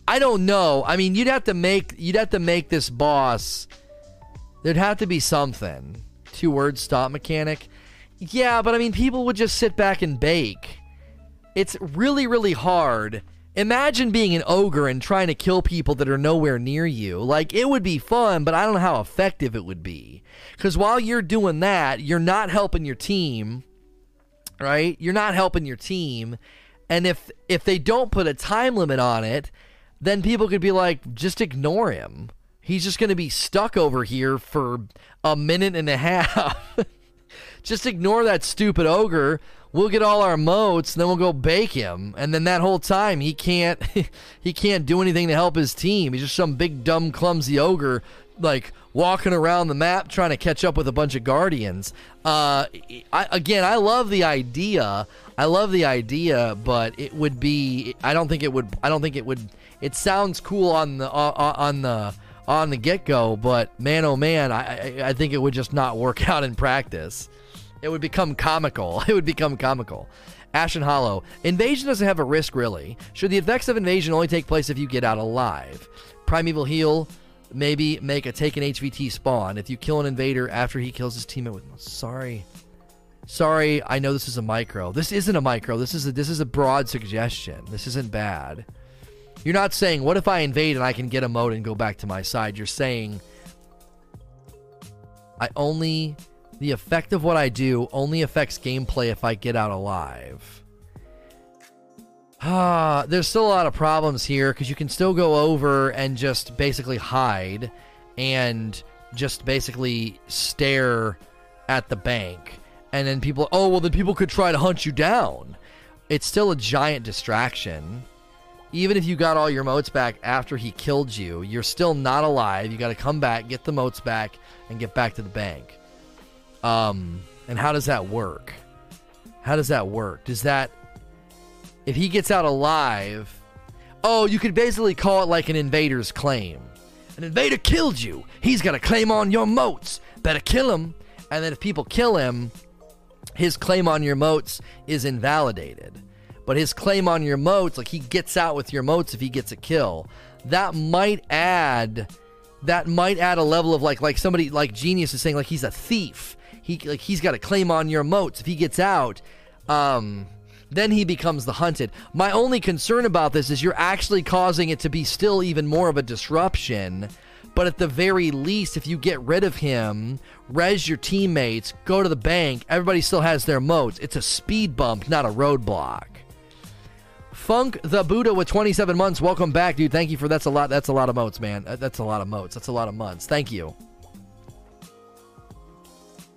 I don't know. I mean, you'd have to make you'd have to make this boss There'd have to be something. Two word stop mechanic. Yeah, but I mean, people would just sit back and bake. It's really, really hard. Imagine being an ogre and trying to kill people that are nowhere near you. Like, it would be fun, but I don't know how effective it would be. Because while you're doing that, you're not helping your team, right? You're not helping your team. And if if they don't put a time limit on it, then people could be like, just ignore him. He's just going to be stuck over here for a minute and a half. [laughs] just ignore that stupid ogre. We'll get all our motes and then we'll go bake him. And then that whole time, he can't [laughs] he can't do anything to help his team. He's just some big dumb clumsy ogre, like walking around the map trying to catch up with a bunch of guardians. Uh, I, again, I love the idea. I love the idea, but it would be. I don't think it would. I don't think it would. It sounds cool on the on the on the get go, but man, oh man, I I think it would just not work [laughs] out in practice. It would become comical. [laughs] It would become comical. Ashen Hollow. Invasion doesn't have a risk, really. Should the effects of invasion only take place if you get out alive? Primeval Heal maybe make a take an HVT spawn if you kill an invader after he kills his teammate with. Sorry, sorry. I know this is a micro. This isn't a micro. This is a this is a broad suggestion. This isn't bad. You're not saying what if I invade and I can get a mote and go back to my side. You're saying I only the effect of what I do only affects gameplay if I get out alive. Ah, there's still a lot of problems here because you can still go over and just basically hide and just basically stare at the bank. And then people, oh, well, then people could try to hunt you down. It's still a giant distraction. Even if you got all your motes back after he killed you, you're still not alive. You got to come back, get the motes back, and get back to the bank. Um, and how does that work? How does that work? Does that if he gets out alive, oh, you could basically call it like an invader's claim. An invader killed you. He's got a claim on your motes. Better kill him. And then if people kill him, his claim on your motes is invalidated. But his claim on your motes, like he gets out with your motes if he gets a kill, that might add that might add a level of like like somebody like genius is saying like he's a thief. He like he's got a claim on your motes if he gets out. Um then he becomes the hunted. My only concern about this is you're actually causing it to be still even more of a disruption. But at the very least, if you get rid of him, res your teammates, go to the bank, everybody still has their motes. It's a speed bump, not a roadblock. Funk the Buddha with 27 months. Welcome back, dude. Thank you for that's a lot. That's a lot of motes, man. That's a lot of motes. That's a lot of months. Thank you.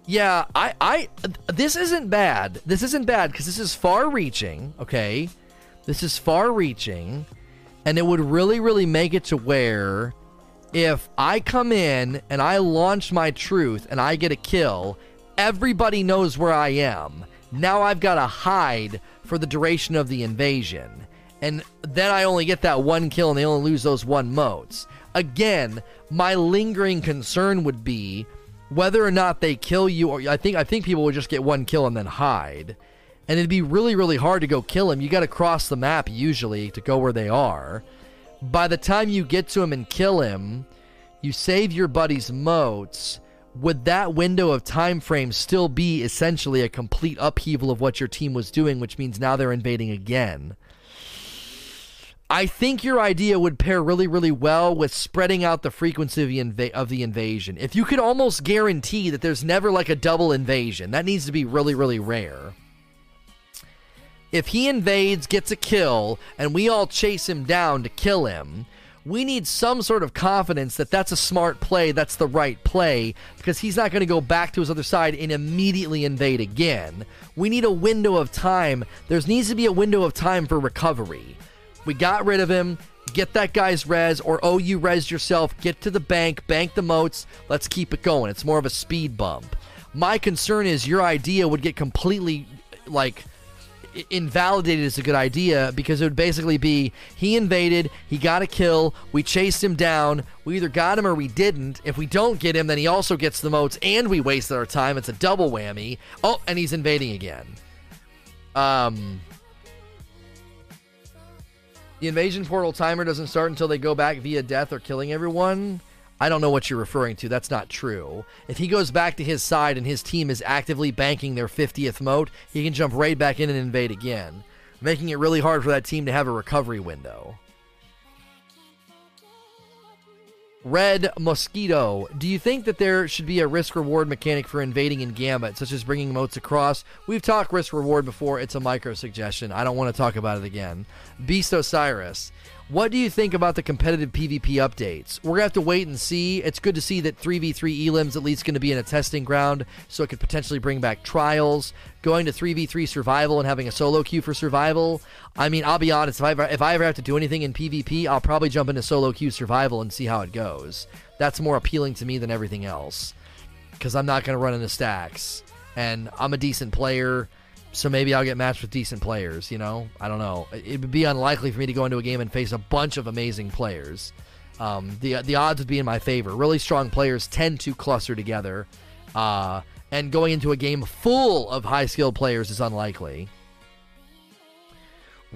Yeah, I, I, this isn't bad. This isn't bad because this is far reaching, okay? This is far reaching, and it would really, really make it to where if I come in and I launch my truth and I get a kill, everybody knows where I am. Now I've got to hide for the duration of the invasion. And then I only get that one kill and they only lose those one motes. Again, my lingering concern would be whether or not they kill you or I think I think people would just get one kill and then hide. And it'd be really really hard to go kill him. You got to cross the map usually to go where they are. By the time you get to him and kill him, you save your buddy's motes. Would that window of time frame still be essentially a complete upheaval of what your team was doing, which means now they're invading again? I think your idea would pair really, really well with spreading out the frequency of the, inv- of the invasion. If you could almost guarantee that there's never like a double invasion, that needs to be really, really rare. If he invades, gets a kill, and we all chase him down to kill him, we need some sort of confidence that that's a smart play, that's the right play, because he's not going to go back to his other side and immediately invade again. We need a window of time. There needs to be a window of time for recovery. We got rid of him. Get that guy's res, or oh, you res yourself. Get to the bank, bank the motes. Let's keep it going. It's more of a speed bump. My concern is your idea would get completely like invalidated as a good idea because it would basically be he invaded, he got a kill, we chased him down, we either got him or we didn't. If we don't get him, then he also gets the motes and we wasted our time. It's a double whammy. Oh, and he's invading again. Um the invasion portal timer doesn't start until they go back via death or killing everyone. I don't know what you're referring to. That's not true. If he goes back to his side and his team is actively banking their 50th mote, he can jump right back in and invade again, making it really hard for that team to have a recovery window. Red Mosquito, do you think that there should be a risk reward mechanic for invading in Gambit, such as bringing motes across? We've talked risk reward before. It's a micro suggestion. I don't want to talk about it again. Beast Osiris, what do you think about the competitive PvP updates? We're going to have to wait and see. It's good to see that 3v3 Elim's at least going to be in a testing ground, so it could potentially bring back trials. Going to 3v3 survival and having a solo queue for survival. I mean, I'll be honest, if I, ever, if I ever have to do anything in PvP, I'll probably jump into solo queue survival and see how it goes. That's more appealing to me than everything else. Because I'm not going to run into stacks. And I'm a decent player. So maybe I'll get matched with decent players, you know? I don't know. It would be unlikely for me to go into a game and face a bunch of amazing players. Um, the, the odds would be in my favor. Really strong players tend to cluster together. Uh, and going into a game full of high skilled players is unlikely.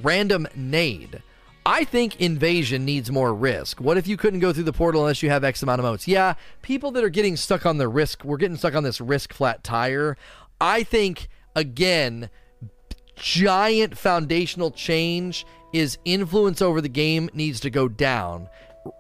Random Nade. I think Invasion needs more risk. What if you couldn't go through the portal unless you have X amount of motes? Yeah, people that are getting stuck on the risk, we're getting stuck on this risk flat tire. I think again, giant foundational change is influence over the game needs to go down.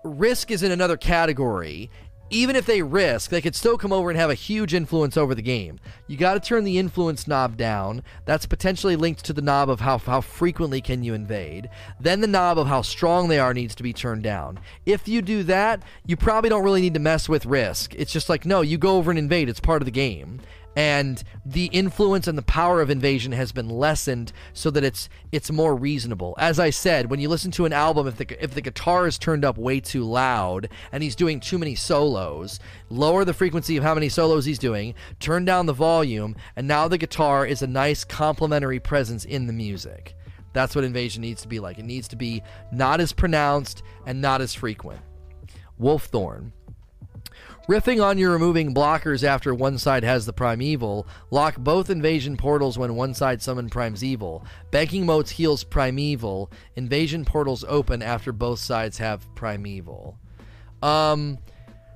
Risk is in another category. Even if they risk, they could still come over and have a huge influence over the game. You got to turn the influence knob down. That's potentially linked to the knob of how, how frequently can you invade. Then the knob of how strong they are needs to be turned down. If you do that, you probably don't really need to mess with risk. It's just like, no, you go over and invade. It's part of the game and the influence and the power of invasion has been lessened so that it's it's more reasonable. As I said, when you listen to an album, if the if the guitar is turned up way too loud and he's doing too many solos, lower the frequency of how many solos he's doing, turn down the volume, and now the guitar is a nice complementary presence in the music. That's what invasion needs to be like. It needs to be not as pronounced and not as frequent. Wolfthorn. Riffing on your removing blockers after one side has the primeval, lock both invasion portals when one side summon primes evil. Banking motes heals primeval. Invasion portals open after both sides have primeval. Um,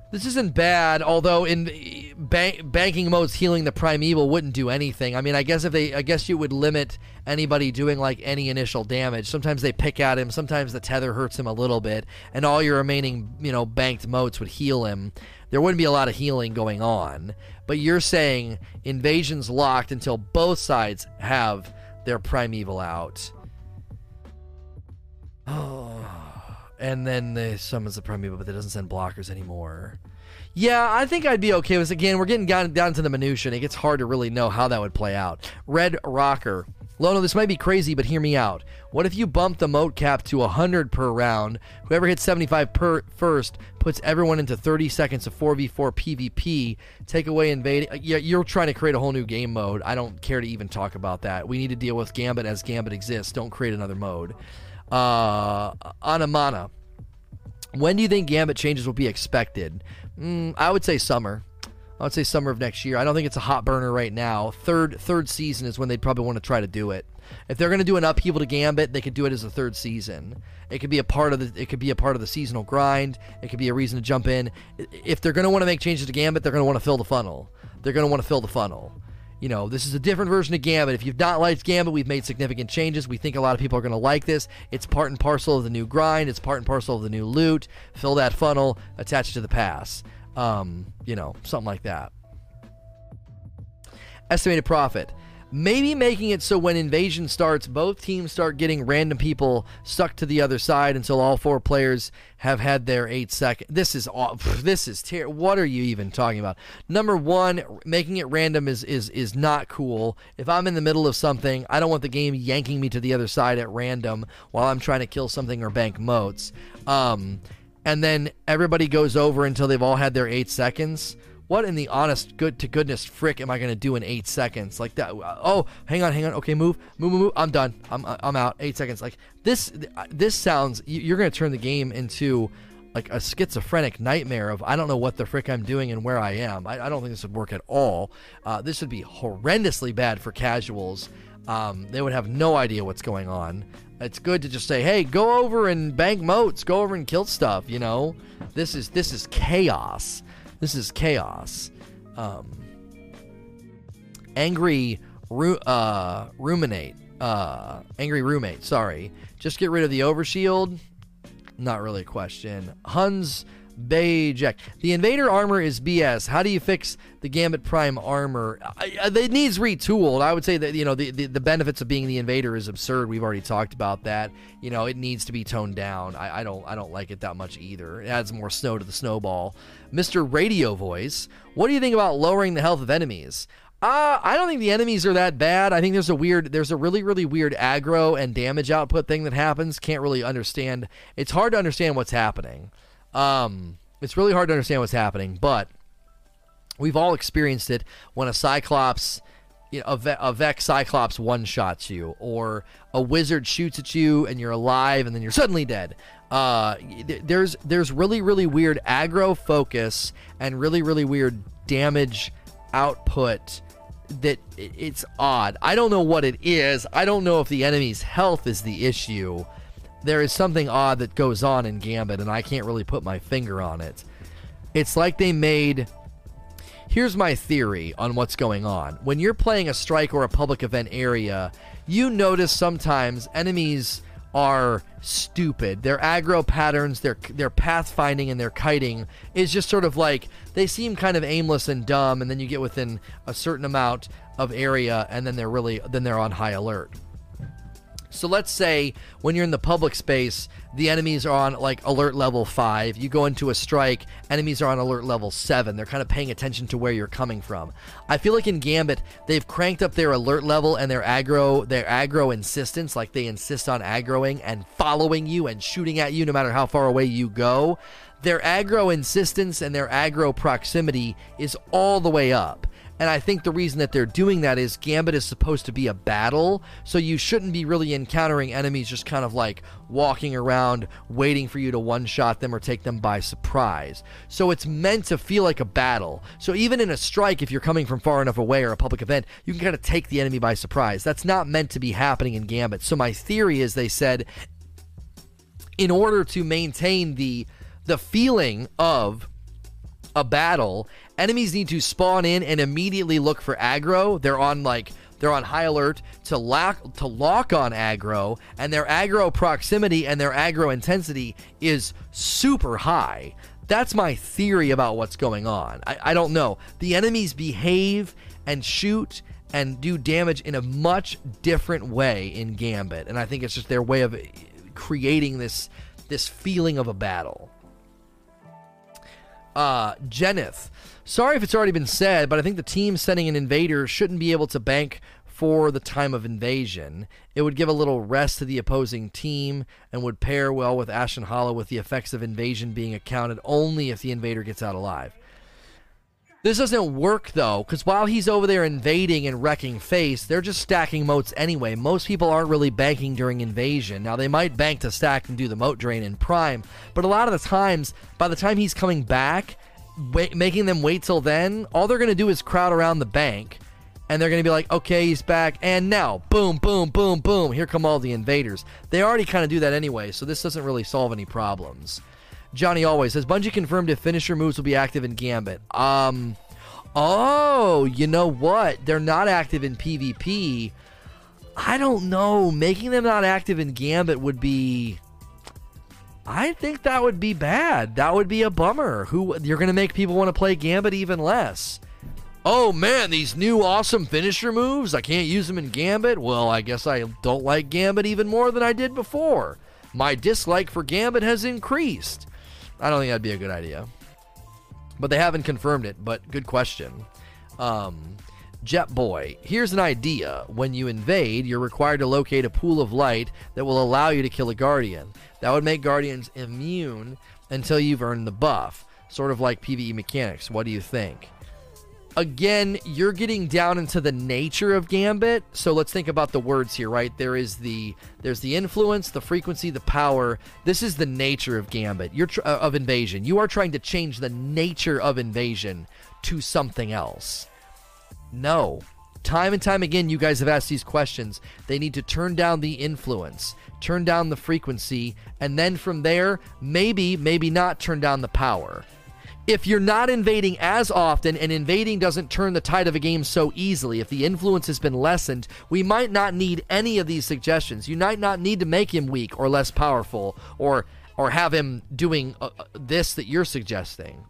this isn't bad, although in bank, banking motes healing the primeval wouldn't do anything. I mean, I guess if they, I guess you would limit anybody doing like any initial damage. Sometimes they pick at him, sometimes the tether hurts him a little bit, and all your remaining, you know, banked motes would heal him there wouldn't be a lot of healing going on. But you're saying invasion's locked until both sides have their primeval out. Oh. [sighs] And then they summons the primeval, but it doesn't send blockers anymore. Yeah, I think I'd be okay with Again, we're getting down, down to the minutia, and it gets hard to really know how that would play out. Red Rocker. Lono, this might be crazy, but hear me out. What if you bump the mote cap to 100 per round? Whoever hits 75 per first puts everyone into 30 seconds of 4v4 PvP. Take away invading. Uh, yeah, you're trying to create a whole new game mode. I don't care to even talk about that. We need to deal with Gambit as Gambit exists. Don't create another mode. Uh, Anamana. When do you think Gambit changes will be expected? Mm, I would say summer. I would say summer of next year. I don't think it's a hot burner right now. Third third season is when they'd probably want to try to do it. If they're going to do an upheaval to Gambit, they could do it as a third season. It could be a part of the it could be a part of the seasonal grind. It could be a reason to jump in. If they're going to want to make changes to Gambit, they're going to want to fill the funnel. They're going to want to fill the funnel. You know, this is a different version of Gambit. If you've not liked Gambit, we've made significant changes. We think a lot of people are going to like this. It's part and parcel of the new grind. It's part and parcel of the new loot. Fill that funnel, attach it to the pass. Um, you know, something like that. Estimated profit. Maybe making it so when invasion starts, both teams start getting random people stuck to the other side until all four players have had their eight seconds. This is this is ter- What are you even talking about? Number one, making it random is is is not cool. If I'm in the middle of something, I don't want the game yanking me to the other side at random while I'm trying to kill something or bank motes. Um, and then everybody goes over until they've all had their eight seconds what in the honest good to goodness frick am I going to do in eight seconds like that? Oh, hang on, hang on. Okay, move, move, move. move. I'm done. I'm I'm out. Eight seconds. Like this. This sounds. You're going to turn the game into like a schizophrenic nightmare of I don't know what the frick I'm doing and where I am. I, I don't think this would work at all. Uh, this would be horrendously bad for casuals. Um, they would have no idea what's going on. It's good to just say, "Hey, go over and bank motes. Go over and kill stuff." You know, this is this is chaos. This is chaos. Um, angry ru- uh, ruminate. Uh, angry roommate. Sorry. Just get rid of the overshield. Not really a question. Huns Bajek. The Invader armor is BS. How do you fix the Gambit Prime armor? it needs retooled. I would say that you know the, the, the benefits of being the Invader is absurd. We've already talked about that. You know it needs to be toned down. I, I don't I don't like it that much either. It adds more snow to the snowball. Mr. Radio Voice. What do you think about lowering the health of enemies? Uh, I don't think the enemies are that bad. I think there's a weird, there's a really, really weird aggro and damage output thing that happens. Can't really understand. It's hard to understand what's happening. Um, it's really hard to understand what's happening, but we've all experienced it when a Cyclops, you know, a, Ve- a Vex Cyclops one shots you, or a wizard shoots at you and you're alive and then you're suddenly dead. Uh, there's there's really really weird aggro focus and really really weird damage output that it's odd. I don't know what it is. I don't know if the enemy's health is the issue. There is something odd that goes on in Gambit, and I can't really put my finger on it. It's like they made. Here's my theory on what's going on. When you're playing a strike or a public event area, you notice sometimes enemies are stupid. Their aggro patterns, their their pathfinding and their kiting is just sort of like they seem kind of aimless and dumb and then you get within a certain amount of area and then they're really then they're on high alert. So let's say when you're in the public space, the enemies are on like alert level 5. You go into a strike, enemies are on alert level 7. They're kind of paying attention to where you're coming from. I feel like in Gambit, they've cranked up their alert level and their aggro their aggro insistence, like they insist on aggroing and following you and shooting at you no matter how far away you go. Their aggro insistence and their aggro proximity is all the way up. And I think the reason that they're doing that is Gambit is supposed to be a battle, so you shouldn't be really encountering enemies just kind of like walking around waiting for you to one shot them or take them by surprise. So it's meant to feel like a battle. So even in a strike, if you're coming from far enough away or a public event, you can kind of take the enemy by surprise. That's not meant to be happening in Gambit. So my theory is they said in order to maintain the the feeling of a battle, enemies need to spawn in and immediately look for aggro. They're on like they're on high alert to lock to lock on aggro, and their aggro proximity and their aggro intensity is super high. That's my theory about what's going on. I, I don't know. The enemies behave and shoot and do damage in a much different way in Gambit, and I think it's just their way of creating this this feeling of a battle. Uh, Jenith. Sorry if it's already been said, but I think the team sending an invader shouldn't be able to bank for the time of invasion. It would give a little rest to the opposing team and would pair well with Ashen Hollow with the effects of invasion being accounted only if the invader gets out alive. This doesn't work though, because while he's over there invading and wrecking face, they're just stacking motes anyway. Most people aren't really banking during invasion. Now, they might bank to stack and do the mote drain in prime, but a lot of the times, by the time he's coming back, wait, making them wait till then, all they're going to do is crowd around the bank. And they're going to be like, okay, he's back. And now, boom, boom, boom, boom. Here come all the invaders. They already kind of do that anyway, so this doesn't really solve any problems. Johnny always says Bungie confirmed if finisher moves will be active in Gambit. Um, oh, you know what? They're not active in PvP. I don't know. Making them not active in Gambit would be. I think that would be bad. That would be a bummer. Who you're going to make people want to play Gambit even less. Oh man, these new awesome finisher moves. I can't use them in Gambit. Well, I guess I don't like Gambit even more than I did before. My dislike for Gambit has increased. I don't think that'd be a good idea. But they haven't confirmed it, but good question. Um, Jet Boy, here's an idea. When you invade, you're required to locate a pool of light that will allow you to kill a Guardian. That would make Guardians immune until you've earned the buff. Sort of like PvE mechanics. What do you think? Again, you're getting down into the nature of Gambit. So let's think about the words here, right? There is the there's the influence, the frequency, the power. This is the nature of Gambit. You're tr- uh, of invasion. You are trying to change the nature of invasion to something else. No. Time and time again, you guys have asked these questions. They need to turn down the influence, turn down the frequency, and then from there, maybe, maybe not turn down the power if you're not invading as often and invading doesn't turn the tide of a game so easily, if the influence has been lessened, we might not need any of these suggestions. You might not need to make him weak or less powerful or or have him doing uh, uh, this that you're suggesting.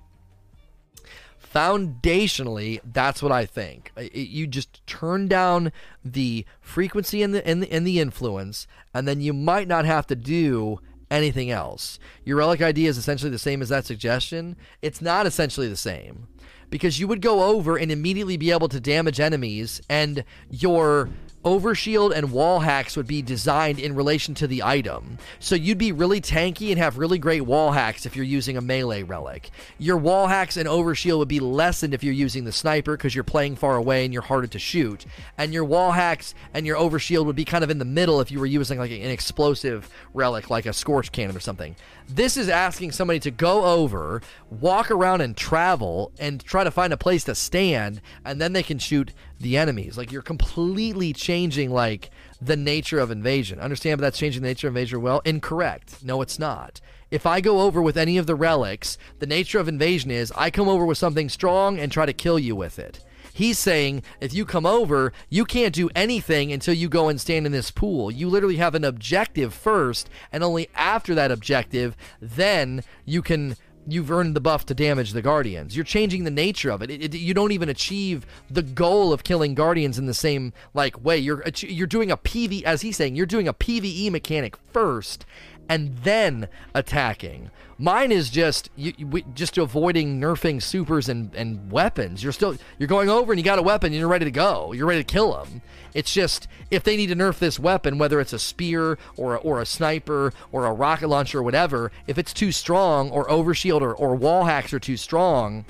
Foundationally, that's what I think. It, you just turn down the frequency and the, and the and the influence, and then you might not have to do anything else. Your relic ID is essentially the same as that suggestion. It's not essentially the same because you would go over and immediately be able to damage enemies, and your overshield and wall hacks would be designed in relation to the item. So you'd be really tanky and have really great wall hacks if you're using a melee relic. Your wall hacks and overshield would be lessened if you're using the sniper because you're playing far away and you're harder to shoot. And your wall hacks and your overshield would be kind of in the middle if you were using like an explosive relic like a scorch cannon or something. This is asking somebody to go over, walk around and travel and try to find a place to stand and then they can shoot the enemies. Like you're completely changing like the nature of invasion. Understand but that's changing the nature of invasion well? Incorrect. No, it's not. If I go over with any of the relics, the nature of invasion is I come over with something strong and try to kill you with it. He's saying if you come over, you can't do anything until you go and stand in this pool. You literally have an objective first, and only after that objective, then you can you've earned the buff to damage the guardians. You're changing the nature of it. It, it. You don't even achieve the goal of killing guardians in the same like way. You're you're doing a PV as he's saying. You're doing a PVE mechanic first, and then attacking. Mine is just you, you, just avoiding nerfing supers and, and weapons. You're still you're going over and you got a weapon and you're ready to go. You're ready to kill them. It's just if they need to nerf this weapon, whether it's a spear or a, or a sniper or a rocket launcher or whatever, if it's too strong or overshield or, or wall hacks are too strong,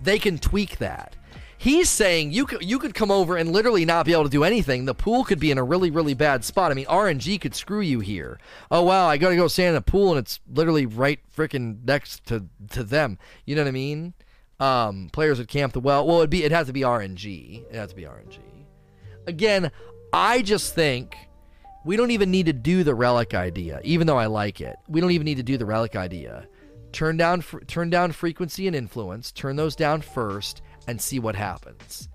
they can tweak that. He's saying you could you could come over and literally not be able to do anything. The pool could be in a really really bad spot. I mean, RNG could screw you here. Oh wow, I got to go stand in a pool and it's literally right freaking next to to them. You know what I mean? Um, players would camp the well. Well, it'd be it has to be RNG. It has to be RNG. Again, I just think we don't even need to do the relic idea, even though I like it. We don't even need to do the relic idea. Turn down turn down frequency and influence. Turn those down first and see what happens.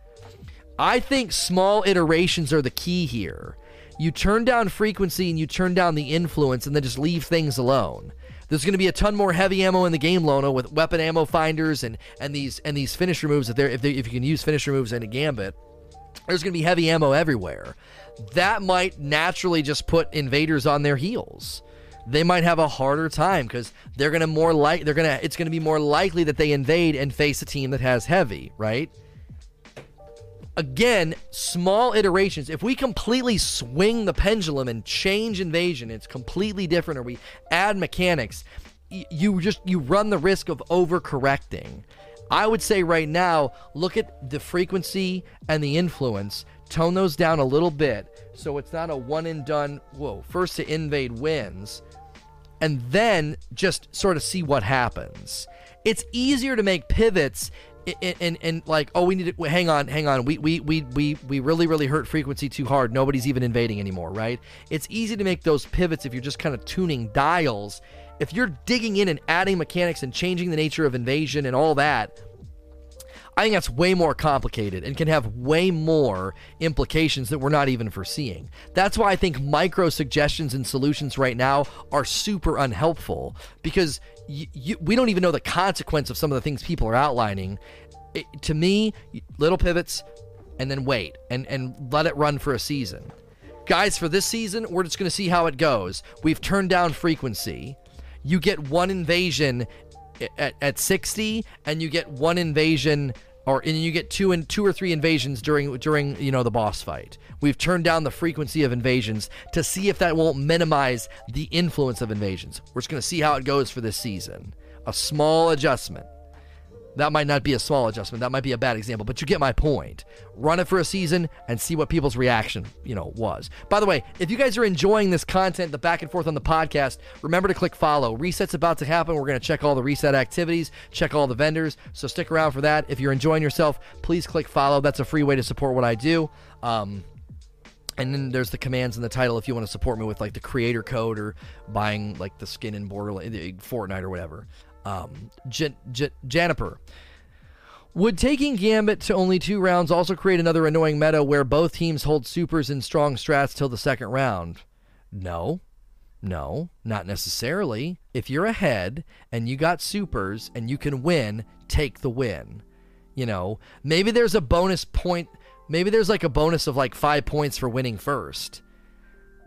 I think small iterations are the key here. You turn down frequency and you turn down the influence and then just leave things alone. There's going to be a ton more heavy ammo in the game, Lono, with weapon ammo finders and, and these and these finisher moves. That if, if you can use finisher moves in a gambit, there's going to be heavy ammo everywhere. That might naturally just put invaders on their heels they might have a harder time because they're gonna more like they're gonna it's gonna be more likely that they invade and face a team that has heavy, right? Again, small iterations. If we completely swing the pendulum and change invasion, it's completely different, or we add mechanics, you just you run the risk of overcorrecting. I would say right now, look at the frequency and the influence, tone those down a little bit so it's not a one and done, whoa, first to invade wins and then just sort of see what happens. It's easier to make pivots and, and, like oh we need to hang on hang on. We, we we we we really really hurt frequency too hard. Nobody's even invading anymore right? It's easy to make those pivots if you're just kind of tuning dials. If you're digging in and adding mechanics and changing the nature of invasion and all that I think that's way more complicated and can have way more implications that we're not even foreseeing. That's why I think micro suggestions and solutions right now are super unhelpful because y- we don't even know the consequence of some of the things people are outlining. It, to me, little pivots and then wait and, and let it run for a season. Guys, for this season, we're just going to see how it goes. We've turned down frequency. You get one invasion at, at 60 and you get one invasion or and you get two and two or three invasions during during you know the boss fight. We've turned down the frequency of invasions to see if that won't minimize the influence of invasions. We're just going to see how it goes for this season. A small adjustment. That might not be a small adjustment. That might be a bad example, but you get my point. Run it for a season and see what people's reaction, you know, was. By the way, if you guys are enjoying this content, the back and forth on the podcast, remember to click follow. Reset's about to happen. We're going to check all the reset activities, check all the vendors. So stick around for that. If you're enjoying yourself, please click follow. That's a free way to support what I do. Um, and then there's the commands in the title if you want to support me with like the creator code or buying like the skin in Borderlands, Fortnite or whatever um. Would taking Gambit to only two rounds also create another annoying meta where both teams hold supers and strong strats till the second round? No. No, not necessarily. If you're ahead and you got supers and you can win, take the win. You know, maybe there's a bonus point. Maybe there's like a bonus of like five points for winning first.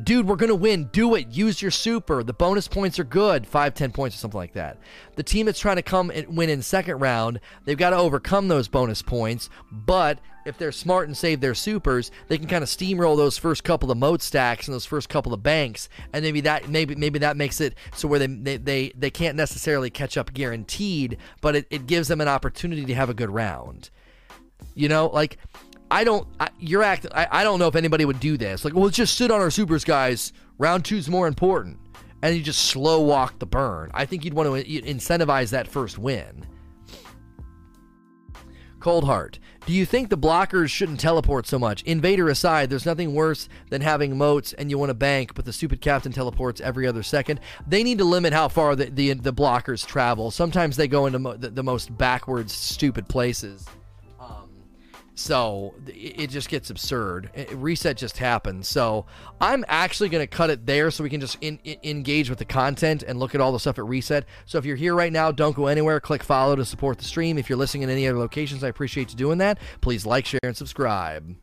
Dude, we're going to win. Do it. Use your super. The bonus points are good. Five, ten points or something like that. The team that's trying to come and win in second round, they've got to overcome those bonus points. But if they're smart and save their supers, they can kind of steamroll those first couple of mote stacks and those first couple of banks, and maybe that maybe maybe that makes it so where they they they, they can't necessarily catch up guaranteed, but it, it gives them an opportunity to have a good round. You know, like I don't. I, you're acting. I, don't know if anybody would do this. Like, well, just sit on our supers, guys. Round two's more important, and you just slow walk the burn. I think you'd want to incentivize that first win. Cold Heart. Do you think the blockers shouldn't teleport so much? Invader aside, there's nothing worse than having motes and you want to bank, but the stupid captain teleports every other second. They need to limit how far the, the, the blockers travel. Sometimes they go into mo- the, the most backwards, stupid places. So it just gets absurd. reset just happens. So I'm actually going to cut it there so we can just in, in, engage with the content and look at all the stuff at reset. So if you're here right now, don't go anywhere. Click follow to support the stream. If you're listening in any other locations, I appreciate you doing that. Please like, share, and subscribe.